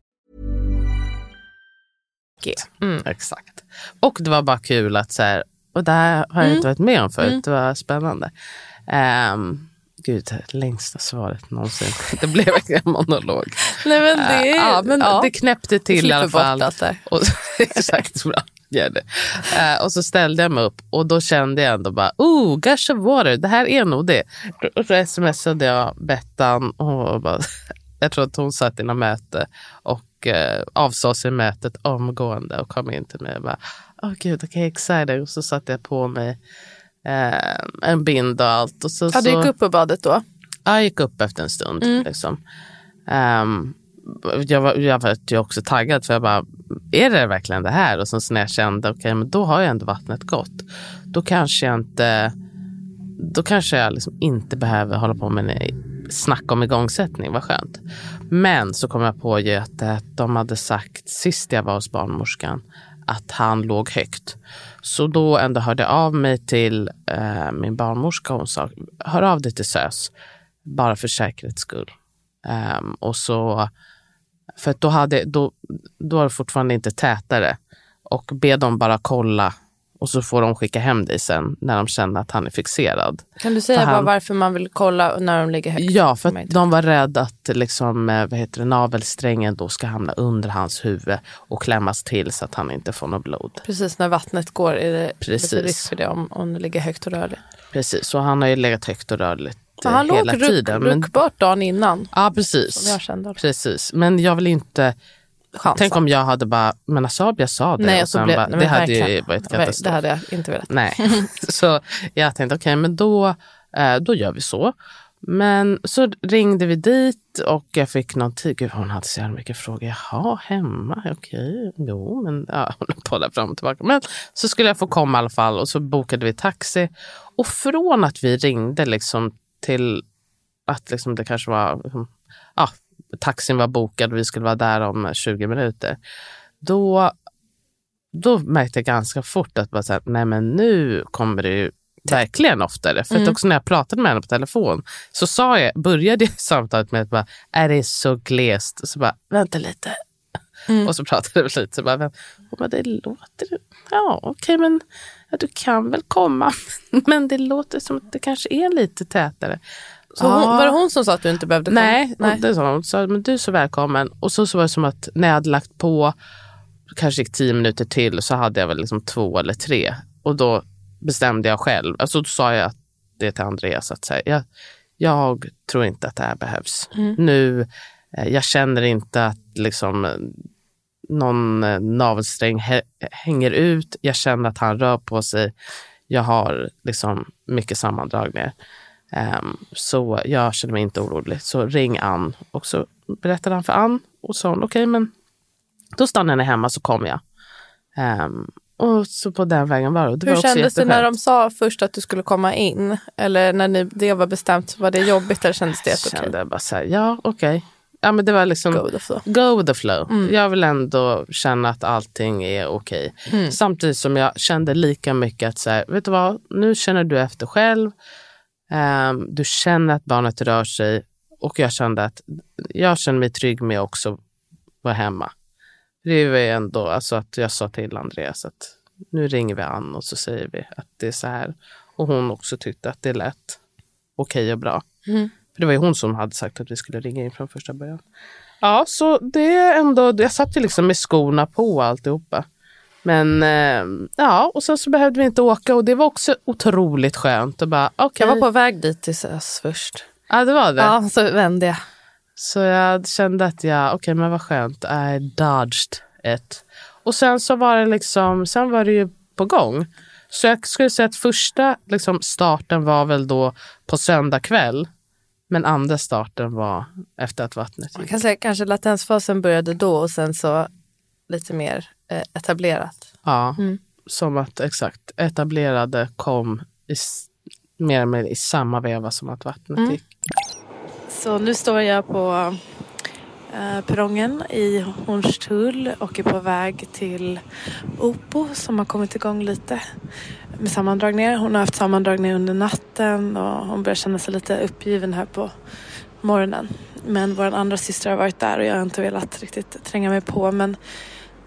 Mm. Exakt. Och det var bara kul att så här, och det här har jag inte varit med om förut, det var spännande. Um, gud, längsta svaret någonsin. [laughs] Det blev en monolog. Nej, men det, Eh, ja, men ja. det knäppte till i alla fall. [laughs] Och, exakt, bra. Gör det. Eh, och så ställde jag mig upp och då kände jag ändå bara, oh, gush of water, det här är nog det. Och så smsade jag Bettan och bara, [laughs] jag tror att hon satt i något möte och eh, avsade sig mötet omgående och kom in till mig och bara, åh gud, okej, excited. Och så satte jag på mig eh, en bind och allt. Och så, Ja, du gick upp på badet då? jag gick upp efter en stund. Liksom. Ehm, jag, var, jag var ju också taggad för jag bara, är det verkligen det här? Och sen så när jag kände, okej men då har ju ändå vattnet gått. Då kanske jag inte, då kanske jag liksom inte behöver hålla på med en snack om igångsättning, vad skönt. Men så kom jag på Göte att eh, de hade sagt sist jag var hos barnmorskan att han låg högt. Så då ändå hörde jag av mig till eh, min barnmorska hon sa, hör av dig till SÖS, bara för säkerhets skull. Um, och så, för då, hade, då, då var det fortfarande inte tätare. Och be dem bara kolla och så får de skicka hem dig sen när de känner att han är fixerad. Kan du säga För bara han- varför man vill kolla när de ligger högt? Ja, för att inte- de var rädda att liksom, eh, vad heter det, navelsträngen då ska hamna under hans huvud och klämmas till så att han inte får något blod. Precis när vattnet går är det Precis. lite risk för det om, om det ligger högt och rörligt. Precis, så han har ju legat högt och rörligt eh, han låg hela ruck, tiden. Men, ruckbart dagen innan. ja, precis. Precis, men jag vill inte... Chansa. Tänk om jag hade bara, men Asabia sa det. Nej, och sen blev, bara, nej, det hade ju varit katastrof. Det hade jag inte velat. Nej, [laughs] så jag tänkte okej, men då, eh, då gör vi så. Men så ringde vi dit och jag fick någon tid. Gud, hon hade så jävla mycket frågor. Jaha, hemma? Okej, jo, men ja, [laughs] hon där fram och tillbaka. Men så skulle jag få komma i alla fall och så bokade vi taxi. Och från att vi ringde liksom till att liksom det kanske var, liksom, ja, taxin var bokad och vi skulle vara där om 20 minuter. Då, då märkte jag ganska fort att bara så här, nej men nu kommer det ju verkligen oftare. För att också när jag pratade med henne på telefon så sa jag, började jag [laughs] samtalet med att bara, är det så glest? Så bara, vänta lite. Och så pratade vi lite. Så bara, "Men- och bara, det låter, ja okej men ja, du kan väl komma. [laughs] Men det låter som att det kanske är lite tätare. Så hon, var det hon som sa att du inte behövde komma? Nej, och det sa hon. Så, men du är så välkommen. Och så, så var det som att när jag hade lagt på, kanske gick tio minuter till, så hade jag väl liksom två eller tre. Och då bestämde jag själv. Alltså då sa jag det till Andreas att säga, jag, jag tror inte att det här behövs. Nu, eh, jag känner inte att liksom eh, någon eh, navelsträng hä- hänger ut. Jag känner att han rör på sig. Jag har liksom mycket sammandragningar. Ehm, så jag känner mig inte orolig. Så ring Ann. Och så berättade han för Ann och sa okej men då stannar ni hemma så kommer jag. Ehm, och så på den vägen var det. det Hur var kändes det när de sa först att du skulle komma in? Eller när ni, det var bestämt, var det jobbigt eller kändes det Jag okej? kände bara så här, ja okej. Ja men det var liksom Go with the flow. go with the flow. Mm. Jag vill ändå känna att allting är okej. Samtidigt som jag kände lika mycket att så här, vet du vad, nu känner du efter själv. Ehm, du känner att barnet rör sig och jag kände att jag känner mig trygg med också vara hemma. Det var ju ändå alltså att jag sa till Andreas att nu ringer vi Ann och så säger vi att det är så här. Och hon också tyckte att det lät okej och bra. För det var ju hon som hade sagt att vi skulle ringa in från första början. Ja, så det är ändå, jag satt ju liksom med skorna på alltihopa. Men eh, ja, och sen så behövde vi inte åka och det var också otroligt skönt. Och bara, okay. Jag var på väg dit till SÖS först. Ja, det var det? Ja, så vände jag. Så jag kände att jag, okej okay, men vad skönt, I dodged it. Och sen så var det liksom, sen var det ju på gång. Så jag skulle säga att första liksom, starten var väl då på söndag kväll. Men andra starten var efter att vattnet gick. Man kan säga kanske latensfasen började då och sen så lite mer eh, etablerat. Ja, mm. som att exakt etablerade kom i, mer eller i samma veva som att vattnet mm. gick. Så nu står jag på eh, perrongen i Hornstull och är på väg till Opo som har kommit igång lite med sammandragningar. Hon har haft sammandragningar under natten och hon börjar känna sig lite uppgiven här på morgonen. Men vår andra syster har varit där och jag har inte velat riktigt tränga mig på. Men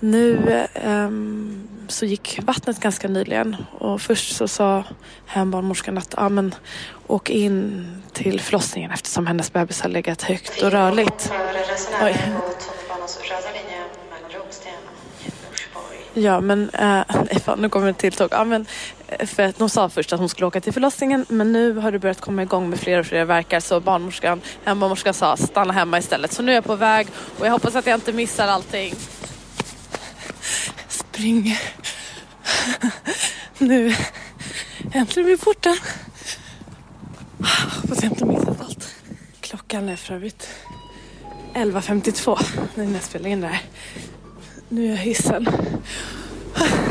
nu um, så gick vattnet ganska nyligen och först så sa hembarnmorskan att ja, men, åk in till förlossningen eftersom hennes bebis har legat högt och rörligt. Oj. Ja men, äh, [laughs] nej fan nu kommer det till tåg. Ja, men, eh, för att de sa först att hon skulle åka till förlossningen men nu har det börjat komma igång med fler och fler verkar så barnmorskan, hembarnmorskan sa stanna hemma istället. Så nu är jag på väg och jag hoppas att jag inte missar allting. Springer. nu äntligen vid porten. Hoppas jag inte missat allt. Klockan är för övrigt 11.52 när jag spelar in det här. Nu är jag hissen.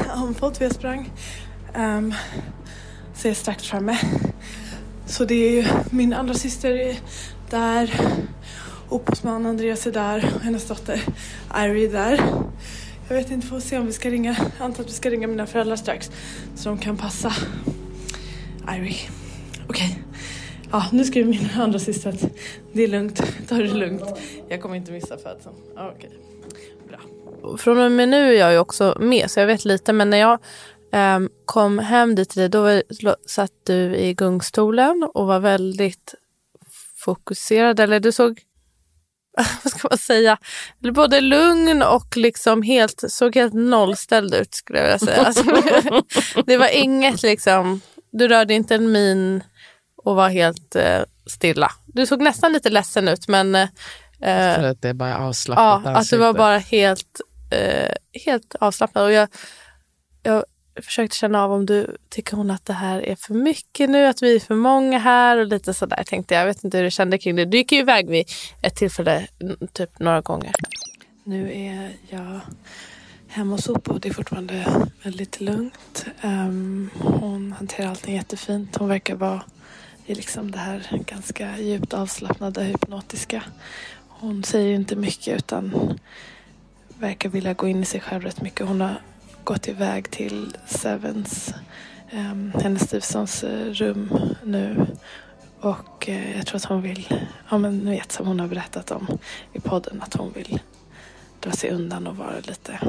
Andfådd för jag sprang. Um, så jag är strax framme. Så det är ju min andra syster är där. Opusman Andreas är där och hennes dotter Irie är där. Jag vet inte, får se om vi ska ringa. Jag antar att vi ska ringa mina föräldrar strax. Så de kan passa Irie. Okej. Okay. Ja, nu skriver min andra syster att det är lugnt. Ta det lugnt. Jag kommer inte missa födseln. Okej. Okay från och med nu är jag ju också med så jag vet lite men när jag um, kom hem dit till dig då var, satt du i gungstolen och var väldigt fokuserad eller du såg [laughs] vad ska man säga, både lugn och liksom helt, såg helt nollställd ut skulle jag vilja säga. Alltså, [laughs] det var inget liksom, du rörde inte en min och var helt eh, stilla. Du såg nästan lite ledsen ut men eh, det är bara avslappnat. Ja, att du var bara helt eh, helt avslappnad. Och jag, jag försökte känna av om du tycker hon att det här är för mycket nu, att vi är för många här och lite sådär tänkte jag. Jag vet inte hur du kände kring det. Du gick ju iväg vid ett tillfälle, typ några gånger. Nu är jag hemma hos sopar och det är fortfarande väldigt lugnt. Um, hon hanterar allting jättefint. Hon verkar vara i liksom det här ganska djupt avslappnade, hypnotiska. Hon säger inte mycket utan verkar vilja gå in i sig själv rätt mycket. Hon har gått iväg till Sevens, ehm, eh, hennes Stevensons rum nu. Och eh, jag tror att hon vill, ja men ni vet som hon har berättat om i podden, att hon vill dra sig undan och vara lite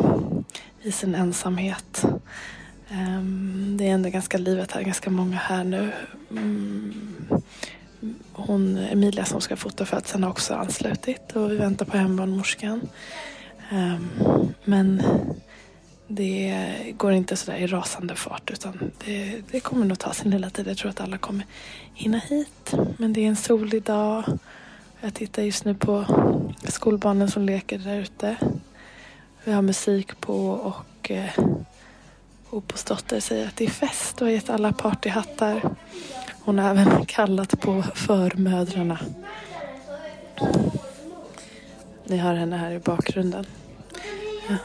i sin ensamhet. Um, det är ändå ganska livet här, ganska många här nu. Mm. Hon, Emilia som ska fota födseln har också anslutit och vi väntar på hembarnmorskan. Um, ehm, men det går inte sådär i rasande fart utan det, det, kommer nog ta sin lilla tid. Jag tror att alla kommer hinna hit. Men det är en solig dag. Jag tittar just nu på skolbarnen som leker där ute. Vi har musik på och eh, Opos dotter säger att det är fest och har gett alla partyhattar. Hon har även [laughs] kallat på förmödrarna. Ni hör henne här i bakgrunden. Ja.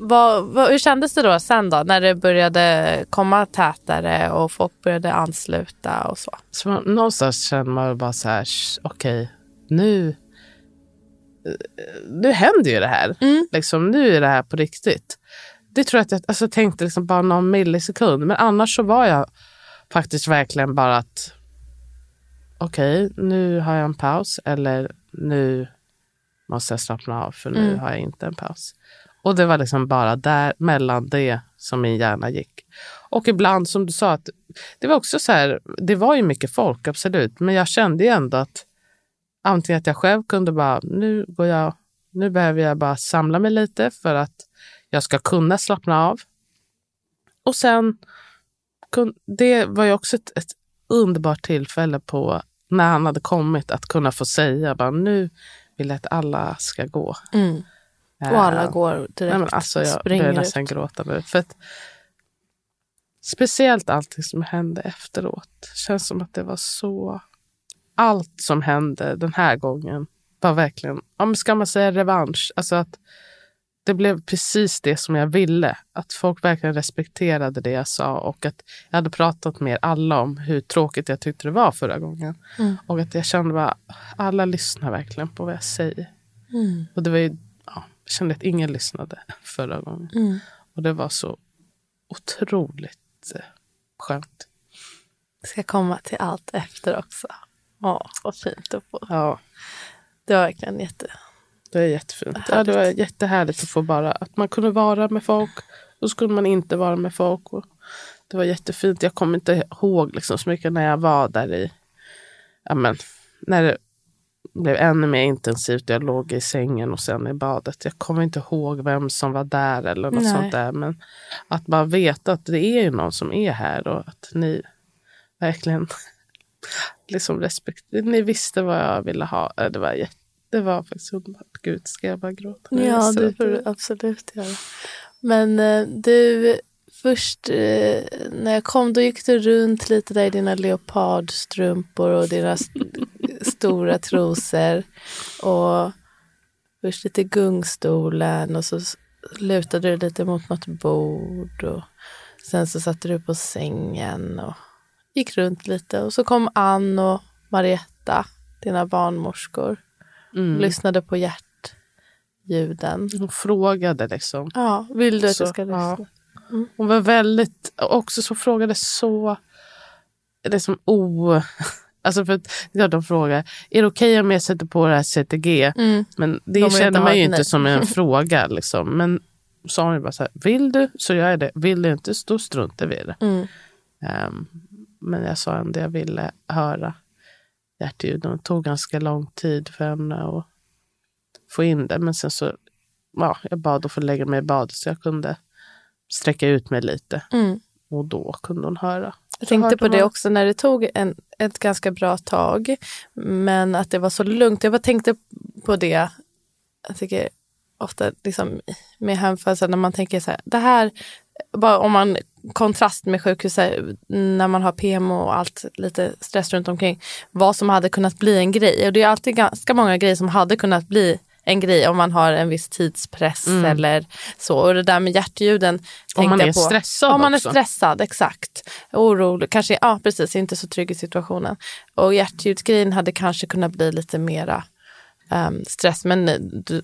Vad, vad, hur kändes det då sen då när det började komma tätare och folk började ansluta och så? så man, någonstans känner man bara så här, okej, okay, nu, nu händer ju det här. Mm. Liksom, nu är det här på riktigt. Det tror jag att jag alltså, tänkte liksom bara någon millisekund, men annars så var jag faktiskt verkligen bara att okej, okay, nu har jag en paus eller nu måste jag slappna av för nu mm. har jag inte en paus. Och det var liksom bara där mellan det som min hjärna gick. Och ibland som du sa, att det var också så här, det var ju mycket folk absolut, men jag kände ju ändå att antingen att jag själv kunde bara, nu går jag, nu behöver jag bara samla mig lite för att jag ska kunna slappna av. Och sen, det var ju också ett, ett underbart tillfälle på när han hade kommit att kunna få säga bara nu vill att alla ska gå. Mm. Och alla uh, går direkt. Nej, men alltså jag börjar nästan gråta nu. För att, speciellt allting som hände efteråt. Känns som att det var så... Allt som hände den här gången var verkligen, ja, ska man säga revansch? Alltså att det blev precis det som jag ville. Att folk verkligen respekterade det jag sa och att jag hade pratat med alla om hur tråkigt jag tyckte det var förra gången. Mm. Och att jag kände bara, alla lyssnar verkligen på vad jag säger. Mm. Och det var ju, ja, jag kände att ingen lyssnade förra gången. Mm. Och det var så otroligt eh, skönt. Jag ska komma till allt efter också. Åh, vad fint att få. Ja. Det var verkligen jätte det är jättefint. Ja, det var jättehärligt att få bara att man kunde vara med folk och så kunde man inte vara med folk. Det var jättefint. Jag kommer inte ihåg liksom så mycket när jag var där i, ja, men, när det blev ännu mer intensivt. Jag låg i sängen och sen i badet. Jag kommer inte ihåg vem som var där eller något Nej. sånt där. Men att bara veta att det är någon som är här och att ni verkligen [laughs] liksom respekt, ni visste vad jag ville ha. Det var jätte det var faktiskt underbart. Gud, ska jag bara gråta? Ja, det får du absolut göra. Men eh, du, först eh, när jag kom då gick du runt lite där i dina leopardstrumpor och dina st [laughs] stora trosor. Och först lite gungstolen och så lutade du lite mot något bord. Och sen så satte du på sängen och gick runt lite. Och så kom Ann och Marietta, dina barnmorskor. Mm. Lyssnade på hjärtljuden. Hon frågade liksom. Ja, vill du att så, jag ska lyssna? Ja. Mm. Hon var väldigt, också så frågade så, liksom o... [laughs] Alltså för att ja, de frågar, är det okej okay om jag sätter på det här CTG? Mm. Men det de känner man ju inte som en [laughs] fråga. Liksom. Men sa hon bara så här, vill du så gör jag det. Vill du inte, då struntar vi i det. Mm. Um, men jag sa ändå jag ville höra hjärtljuden. Det tog ganska lång tid för henne att få in det. Men sen så, ja, jag bad att få lägga mig i badet så jag kunde sträcka ut mig lite. Mm. Och då kunde hon höra. Jag tänkte på det också när det tog en, ett ganska bra tag. Men att det var så lugnt. Jag bara tänkte på det. Jag tycker ofta liksom, med hemfödsel när man tänker så här. Det här, bara om man kontrast med sjukhus när man har PMO och allt lite stress runt omkring. Vad som hade kunnat bli en grej. Och det är alltid ganska många grejer som hade kunnat bli en grej om man har en viss tidspress mm. eller så. Och det där med hjärtljuden. Om man är på. stressad Om man är stressad, exakt. Orolig, kanske, ja precis, inte så trygg i situationen. Och hjärtljudsgrejen hade kanske kunnat bli lite mera um, stress. Men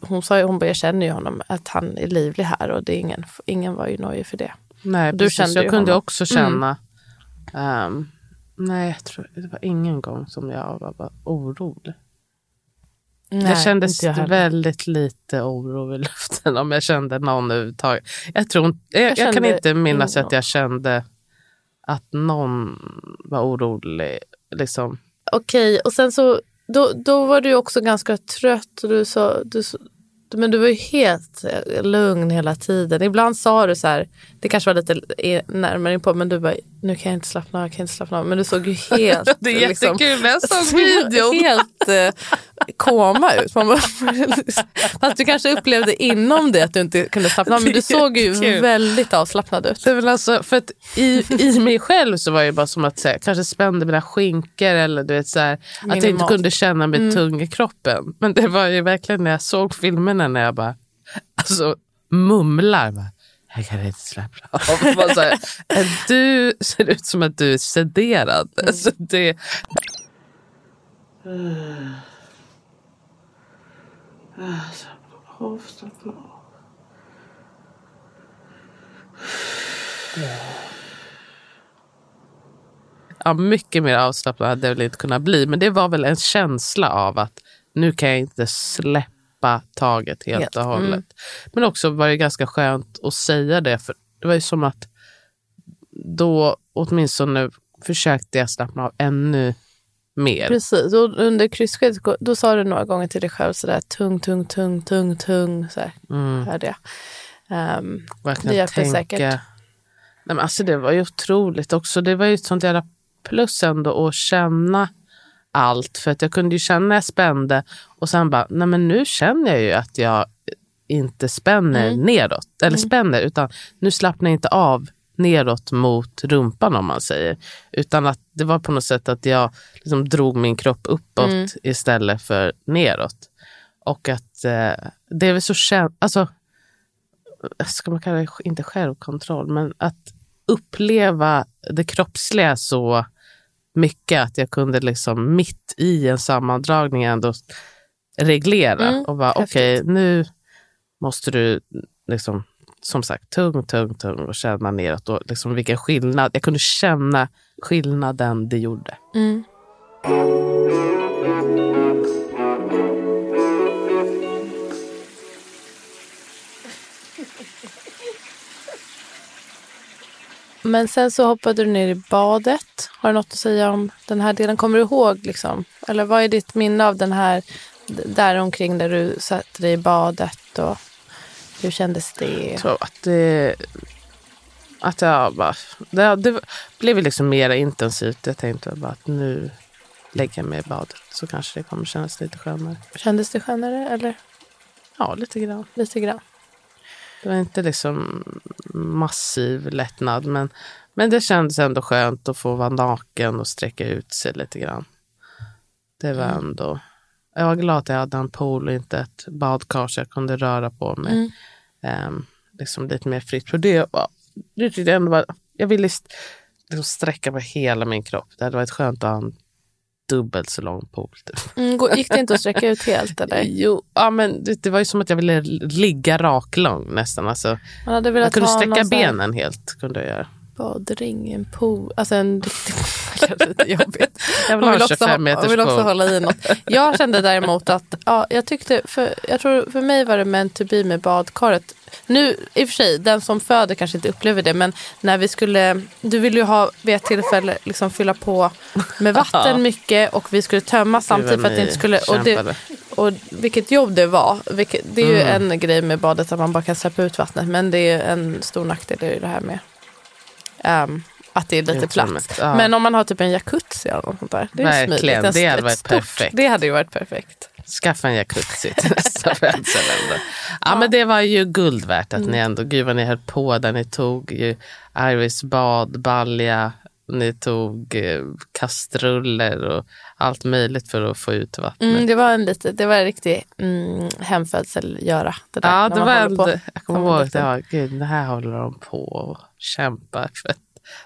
hon sa ju, hon bara, jag känner ju honom, att han är livlig här och det är ingen, ingen var ju nöjd för det. Nej, du precis. Kände jag kunde honom. också mm. känna... Mm. Um, nej, jag tror, det var ingen gång som jag var, var orolig. Nej, jag kände jag väldigt lite oro i luften om jag kände någon överhuvudtaget. Jag, tror, jag, jag, jag kan inte minnas att jag kände att någon var orolig. Liksom. Okej, och sen så då, då var du också ganska trött. Och du sa, du, men du var ju helt eh, lugn hela tiden. Ibland sa du så här, det kanske var lite närmare in på, men du bara, nu kan jag inte slappna av, jag kan inte slappna av. Men du såg ju [laughs] helt... det är liksom, jättekul när jag såg [laughs] videon. helt eh, koma ut. Man bara, [laughs] fast du kanske upplevde inom det att du inte kunde slappna av. Men du såg ju väldigt avslappnad ut. Det alltså, för att i, I mig själv så var det bara som att säga, kanske spände mina skinkor eller du vet, så här, att jag inte kunde känna mig mm. tung i kroppen. Men det var ju verkligen när jag såg filmerna när jag bara alltså, mumlar. Bara, jag kan inte släppa av. här, [laughs] du ser ut som att du är sederad. Mm. Alltså, det... Av. Ja, mycket mer avslappnad hade det väl inte kunnat bli. Men det var väl en känsla av att nu kan jag inte släppa släppa taget helt Helt. och hållet. Mm. Men också var det ganska skönt att säga det. För det var ju som att då åtminstone försökte jag slappna av ännu mer. Precis, och under krysskedet då sa du några gånger till dig själv sådär tung, tung, tung, tung, tung. Så här, Mm. hörde jag. Verkligen Det hjälpte tänka. säkert. Nej, men alltså det var ju otroligt också. Det var ju ett sånt jävla plus ändå att känna allt. För att jag kunde ju känna när jag spände och sen bara, nej men nu känner jag ju att jag inte spänner Mm. neråt. Eller spänner, utan nu slappnar jag inte av neråt mot rumpan om man säger. Utan att det var på något sätt att jag liksom drog min kropp uppåt Mm. istället för neråt. Och att eh, det är väl så känt, alltså ska man kalla det inte självkontroll, men att uppleva det kroppsliga så mycket att jag kunde liksom mitt i en sammandragning ändå reglera Mm, och bara okej nu måste du liksom som sagt tung, tung, tung och känna neråt och liksom vilken skillnad. Jag kunde känna skillnaden det gjorde. mm. Men sen så hoppade du ner i badet. Har du något att säga om den här delen? Kommer du ihåg? Liksom? Eller vad är ditt minne av den här där omkring där du satte dig i badet? Och hur kändes det? Jag tror att det... Att jag bara... Det, det blev liksom mer intensivt. Jag tänkte bara att nu lägger jag mig i badet så kanske det kommer kännas lite skönare. Kändes det skönare eller Ja, lite grann. lite grann? Det var inte liksom massiv lättnad men, men det kändes ändå skönt att få vara naken och sträcka ut sig lite grann. Det var Mm. ändå... Jag var glad att jag hade en pool och inte ett badkar så jag kunde röra på mig Mm. ehm, liksom lite mer fritt. För det var, det tyckte jag ändå var, jag ville liksom sträcka på hela min kropp. Det hade varit skönt att ha en dubbelt så lång pool. Typ. Mm, gick det inte att sträcka ut helt? Eller? [laughs] Jo, ja, men det, det var ju som att jag ville ligga raklång nästan. Alltså, Man hade jag velat kunde ha sträcka benen helt. Kunde jag göra. badring, en pool. Alltså en riktig [laughs] är lite jobbigt. Jag vill, också, 25 jag vill också hålla i något. Jag kände däremot att, ja, jag tyckte, för, jag tror för mig var det meant to be med badkaret. Nu, i och för sig, den som föder kanske inte upplever det, men när vi skulle, du ville ju ha vid ett tillfälle liksom fylla på med [laughs] vatten mycket och vi skulle tömma samtidigt för att det inte skulle, och det, och vilket jobb det var. Vilket, det är ju Mm. en grej med badet att man bara kan släppa ut vattnet. Men det är en stor nackdel i det här med ehm, att det är lite platt. Ja. Men om man har typ en jacuzzi eller något sånt där. Det är Verkligen, smidigt. Det hade varit stort- perfekt. Det hade ju varit perfekt. Skaffa en jacuzzi till [laughs] nästa födelsedag. Ja, men det var ju guld värt att Mm. ni ändå, gud vad ni höll på där. Ni tog ju Iris bad, balja, ni tog eh, kastruller och allt möjligt för att få ut vattnet. Mm, det var en lite, det var en riktig mm, hemfödsel-göra. Det där, Ja, det var på. jag kommer ihåg liten. ja, gud, det här håller de på och kämpar för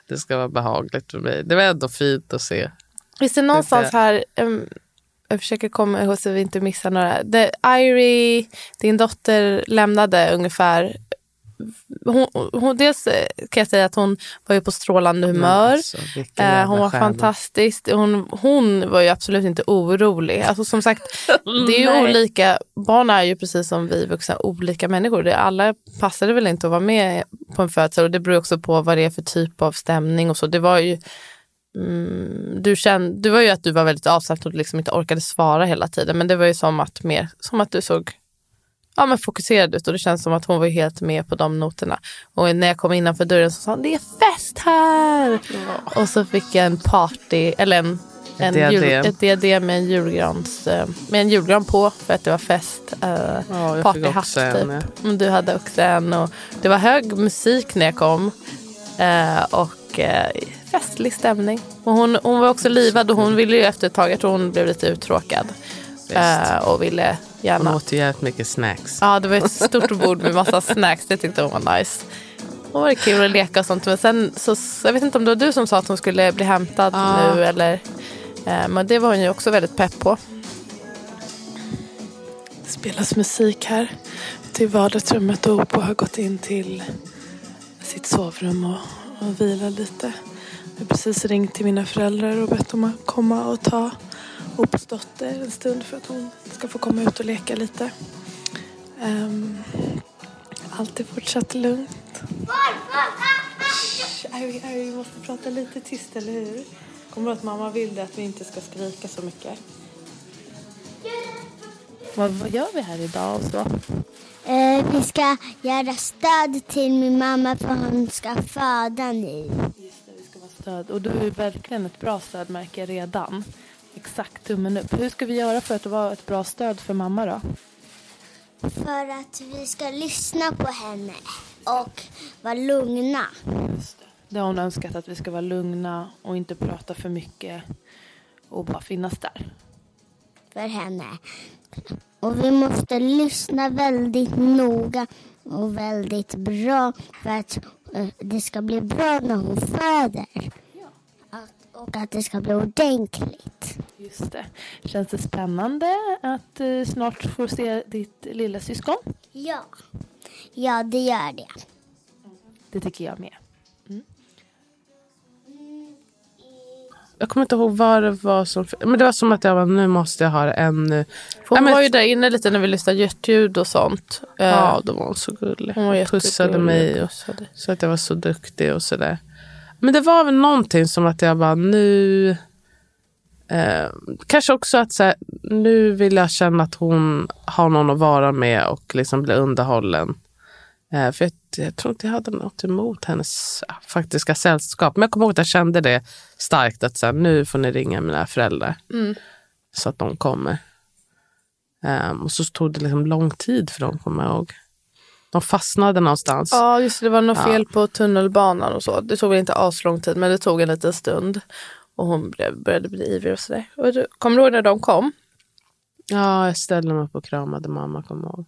det ska vara behagligt för mig. Det var ändå fint att se. Visst är det någonstans här, um, jag försöker komma ihåg så vi inte missar några. Det, Irie, din dotter lämnade ungefär. Hon, hon, dels eh, kan jag säga att hon var ju på strålande humör. Alltså, Eh, hon var stjärna. fantastisk. Hon, hon var ju absolut inte orolig. Alltså som sagt, [laughs] det är ju olika. Barn är ju precis som vi vuxna olika människor. Det, alla passade väl inte att vara med på en födsel och det beror också på vad det är för typ av stämning och så. Det var ju mm, du, kände, du var ju att du var väldigt avslappnad och liksom inte orkade svara hela tiden. Men det var ju som att, mer, som att du såg ja, men fokuserad ut och det känns som att hon var helt med på de noterna. Och när jag kom innanför dörren så sa hon det är fest här! Och så fick jag en party, eller en, en diadem. jul, ett diadem med en, julgrans, eh, med en julgran på för att det var fest. Uh, Ja, jag partyhatt en, typ. Mm, Du hade också en och det var hög musik när jag kom. Eh, och eh, festlig stämning. Och hon, hon var också livad och hon ville ju efter ett tag, jag tror hon blev lite uttråkad. Eh, och ville Hon gärna åt ju jävligt mycket snacks. Ja, det var ett stort bord med massa snacks. Det tyckte hon var nice. Och var det kul att leka och sånt. Men sen så, jag vet inte om det var du som sa att hon skulle bli hämtad Ja. nu eller. Eh, men det var hon ju också väldigt pepp på. spelas musik här till vardagsrummet och Opo har gått in till sitt sovrum och, och vila lite. Jag har precis ringt till mina föräldrar och bett dem att komma och ta Opos dotter en stund för att hon ska få komma ut och leka lite. Um, allt är fortsatt lugnt. Vi måste prata lite tyst, eller hur? Kommer du att mamma vill att vi inte ska skrika så mycket? Vad, vad gör vi här idag och så? Eh, vi ska göra stöd till min mamma för hon ska föda nu. Just det, vi ska vara stöd. Och du är verkligen ett bra stödmärke redan. Exakt, tummen upp. Hur ska vi göra för att vara ett bra stöd för mamma då? För att vi ska lyssna på henne och vara lugna. Just det. det har hon önskat att vi ska vara lugna och inte prata för mycket och bara finnas där. För henne. Och vi måste lyssna väldigt noga och väldigt bra för att eh, det ska bli bra när hon föder. Och att det ska bli ordentligt. Just det. Känns det spännande att eh, snart få se ditt lilla syskon? Ja. Ja, det gör det. Det tycker jag med. Jag kommer inte ihåg vad det var som... Men det var som att jag var, nu måste jag ha en. För hon Ja, men- var ju där inne lite när vi lyssnade hjärtljud och sånt. Eh, Ja, då var hon så gullig. hon var Hon pussade mig och pussade. så att jag var så duktig och sådär. Men det var väl någonting som att jag bara nu... Eh, kanske också att så här, nu vill jag känna att hon har någon att vara med och liksom bli underhållen. Eh, för jag, jag tror inte jag hade något emot hennes faktiska sällskap. Men jag kommer ihåg att jag kände det starkt att så här, nu får ni ringa mina föräldrar. Mm. Så att de kommer. Ehm, och så tog det liksom lång tid för dem, kommer jag ihåg. De fastnade någonstans. Ja, just det. Det var något fel på tunnelbanan och så. Det tog väl inte aslång tid, men det tog en liten stund. Och hon började bli ivrig och sådär. Kommer du ihåg när de kom? Ja, jag ställde mig upp och kramade mamma, kommer ihåg.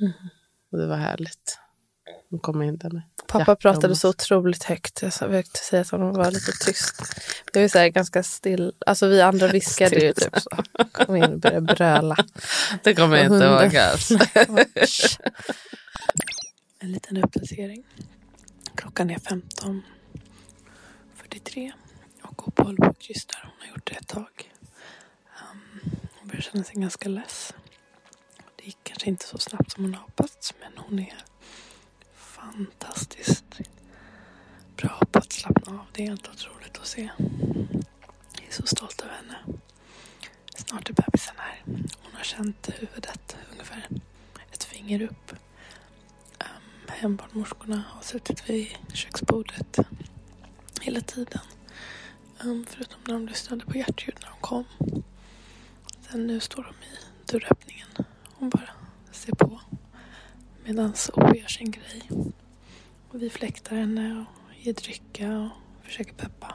Mm. Och det var härligt. Hon kom in där med. Pappa pratade så otroligt högt. Jag försökte säga att hon var lite tyst. Det var så här ganska still. Alltså vi andra viskade ju typ så. Kom in och började bröla. Det kommer jag inte ihåg alls. [laughs] En liten uppdatering. Klockan är 15.43 och Oppa håller på och krystar. Hon har gjort det ett tag. Um, hon börjar känna sig ganska less. Det gick kanske inte så snabbt som hon hoppats men hon är fantastiskt bra på att slappna av. Det är helt otroligt att se. Jag är så stolt över henne. Snart är bebisen här. Hon har känt huvudet ungefär ett finger upp. Um, hembarnmorskorna har suttit vid köksbordet hela tiden. Um, förutom när de lyssnade på hjärtljud när de kom. Sen nu står de i dörröppningen. Hon bara ser på medan Ope gör sin grej. Och vi fläktar henne och ger dricka och försöker peppa.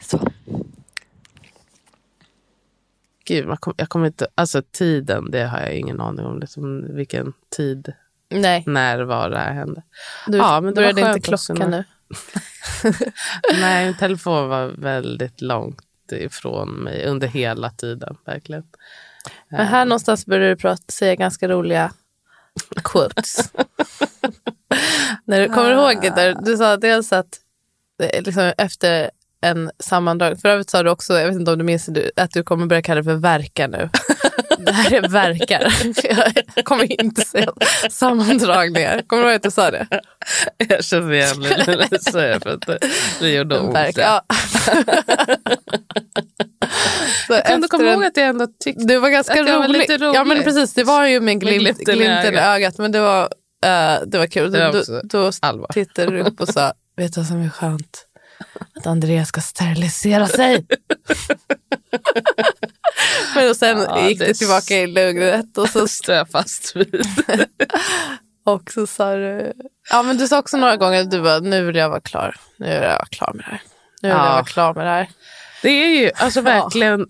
Så. Gud, jag, kom, jag kommer inte... Alltså tiden, det har jag ingen aning om. Liksom, vilken tid, Nej, när, var det här hände. du Ja, men det var började inte klockan nu. [laughs] Nej, min telefon var väldigt långt ifrån mig under hela tiden. Verkligen. Men här någonstans började du prata, säga ganska roliga quotes. När du kommer ihåg det där, du sa dels att eh, liksom, efter en sammandrag, för övrigt sa du också, jag vet inte om du minns det, att du kommer börja kalla det för verkar nu. Det här är verkar. Jag kommer inte säga sammandragningar. Kommer du ihåg att du sa det? Jag känner igen mig när du säger för att det, gjorde ont. Verkar. Ja. Så Jag kan ändå komma ihåg att jag ändå tyckte... Det var ganska Att det var roligt. lite roligt. Ja men precis, det var ju med glimt, glimten glimten i ögat. Men det var, eh, det var kul. Det var då, då tittade du upp och sa, vet du vad som är skönt? Att Andreas ska sterilisera sig. [laughs] men och sen Ja, gick det du tillbaka i lugnet och så, står jag fast vid. [laughs] och så sa du, ja men du sa också några gånger att du bara, nu vill jag vara klar. Nu vill jag vara klar med det här. Nu vill Ja. jag vara klar med det här. Det är ju alltså [laughs] verkligen,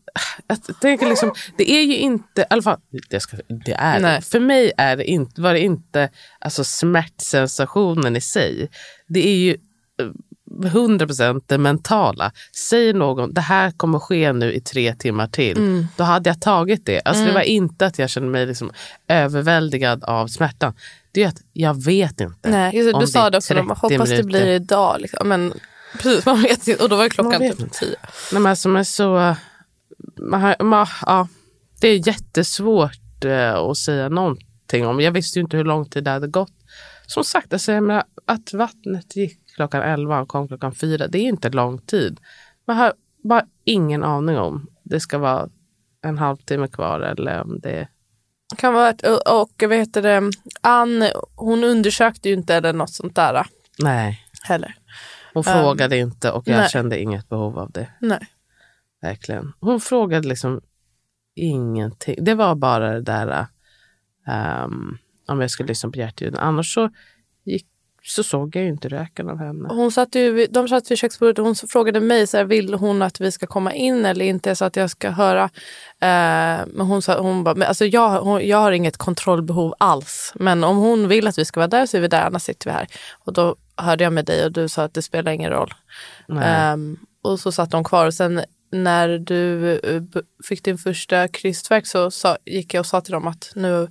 jag tänker liksom, det är ju inte, i alla fall, det, ska, det är Nej. För mig är det inte, var det inte alltså smärtsensationen i sig. Det är ju eh, 100% det mentala. Säger någon, det här kommer ske nu i tre timmar till. Mm. Då hade jag tagit det. Alltså Det var inte att jag kände mig liksom överväldigad av smärtan. Det är att jag vet inte. Nej, just det, om du sa är det också, de 30 hoppas det minuter. blir idag. Liksom. Men precis, man vet inte. Och då var klockan typ tio. Nej, men alltså, man är så... Man har, man, ja, det är jättesvårt eh, att säga någonting om. Jag visste ju inte hur lång tid det hade gått. Som sagt, alltså, jag menar, att vattnet gick klockan 11 och kom klockan 4, det är inte lång tid. Man har bara ingen aning om det ska vara en halvtimme kvar eller om det kan vara ett, och, och vet du, Ann, hon undersökte ju inte eller något sånt där. Nej. Heller. Hon frågade inte och jag nej. kände inget behov av det. Nej. Verkligen. Hon frågade liksom ingenting. Det var bara det där um, om jag skulle lyssna på hjärtljuden. Annars så, gick, så såg jag ju inte röken av henne. Hon satt ju, de satt vid köksbordet och hon frågade mig så här, vill hon att vi ska komma in eller inte så att jag ska höra. Eh, men hon sa, hon bara, men alltså jag, hon, jag har inget kontrollbehov alls. Men om hon vill att vi ska vara där så är vi där, annars sitter vi här. Och då hörde jag med dig och du sa att det spelar ingen roll. Um, och så satt de kvar och sen när du uh, fick din första krystverk så sa, gick jag och sa till dem att nu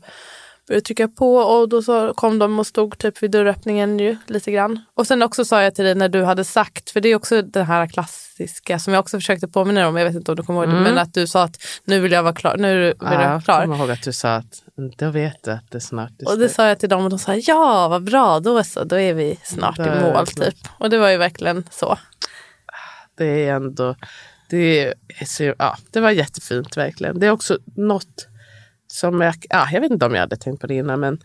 började trycka på och då så kom de och stod typ vid dörröppningen ju, lite grann. Och sen också sa jag till dig när du hade sagt, för det är också den här klassiska som jag också försökte påminna dig om, jag vet inte om du kommer ihåg det, Mm. men att du sa att nu vill jag vara klar, nu vill Ja, jag vara jag klar. kommer ihåg att du sa att då vet du att det snart är Och det sa jag till dem och de sa ja vad bra, då så, då är vi snart i är det mål snart. typ. Och det var ju verkligen så. Det är ändå, det, är, ja, det var jättefint verkligen. Det är också något som jag, ja, jag vet inte om jag hade tänkt på det innan, men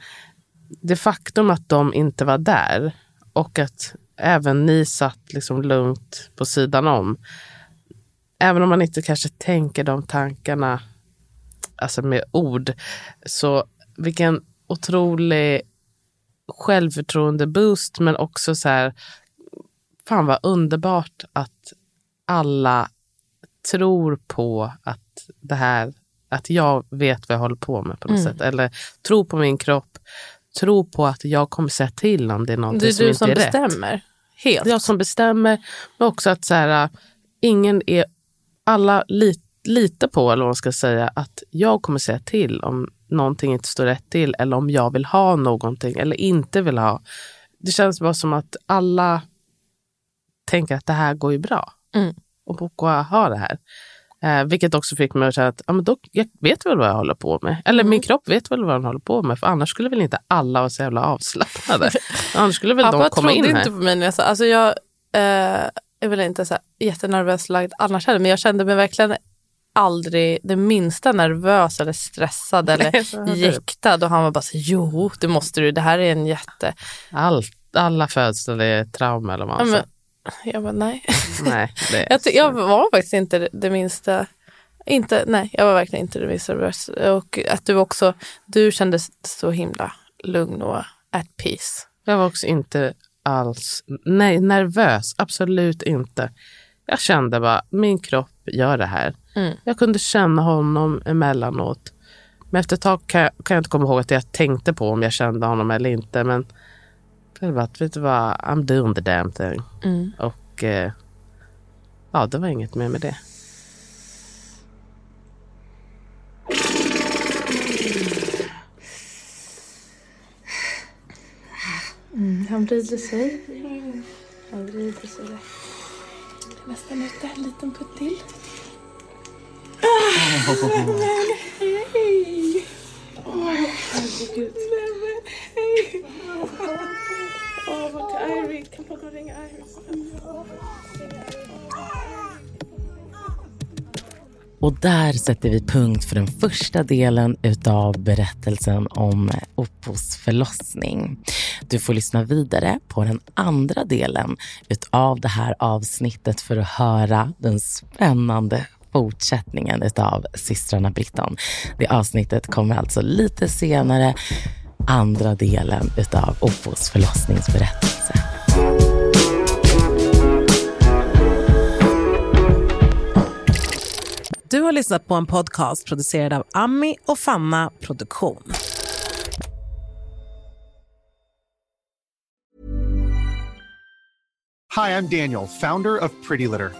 det faktum att de inte var där och att även ni satt liksom lugnt på sidan om. Även om man inte kanske tänker de tankarna alltså med ord, så vilken otrolig självförtroende-boost, men också så här, fan vad underbart att alla tror på att det här, att jag vet vad jag håller på med på något Mm. sätt. Eller tror på min kropp, tror på att jag kommer säga till om det är någonting Det är som du inte som är rätt. bestämmer. Helt. Det är jag som bestämmer, men också att så här, ingen är, alla lit, litar på, eller vad man ska säga, att jag kommer säga till om någonting inte står rätt till eller om jag vill ha någonting eller inte vill ha. Det känns bara som att alla tänker att det här går ju bra. Mm. Och Boko har det här. Eh, vilket också fick mig att känna att ja, men då, jag vet väl vad jag håller på med. Eller Mm. min kropp vet väl vad den håller på med. För annars skulle väl inte alla vara så jävla avslappnade. [laughs] annars skulle väl de Pappa komma in trodde här. inte på mig när jag sa, alltså jag eh, är väl inte så här jättenervös lagd annars heller, men jag kände mig verkligen aldrig det minsta nervös eller stressad [laughs] eller du. jäktad och han var bara så jo det måste du, det här är en jätte... Allt, alla födslar är trauma eller vad Ja, man säger. Jag bara nej. Nej, [laughs] Jag, jag var faktiskt inte det, det minsta, inte, nej jag var verkligen inte det minsta nervös. Och att du också, du kändes så himla lugn och at peace. Jag var också inte alls nej, nervös. Absolut inte. Jag kände bara, min kropp gör det här. Mm. Jag kunde känna honom emellanåt. Men efter ett tag kan jag, kan jag inte komma ihåg att jag tänkte på om jag kände honom eller inte. Men det var att, vet du vad, I'm doing the damn thing. Mm. Och eh, ja, det var inget mer med det. Han vrider sig. Han vrider sig. Det är nästan ute. En liten putt till. Ah, men hej! Åh, herregud. Nej, men hej! Åh, vart är Kan någon ringa Iris? Och där sätter vi punkt för den första delen utav berättelsen om Oppos förlossning. Du får lyssna vidare på den andra delen utav det här avsnittet för att höra den spännande fortsättningen utav systrarna Britton. Det avsnittet kommer alltså lite senare, andra delen utav Oppos förlossningsberättelse. Du har lyssnat på en podcast producerad av Ami och Fanna Produktion. Hi, I'm Daniel, founder of Pretty Litter.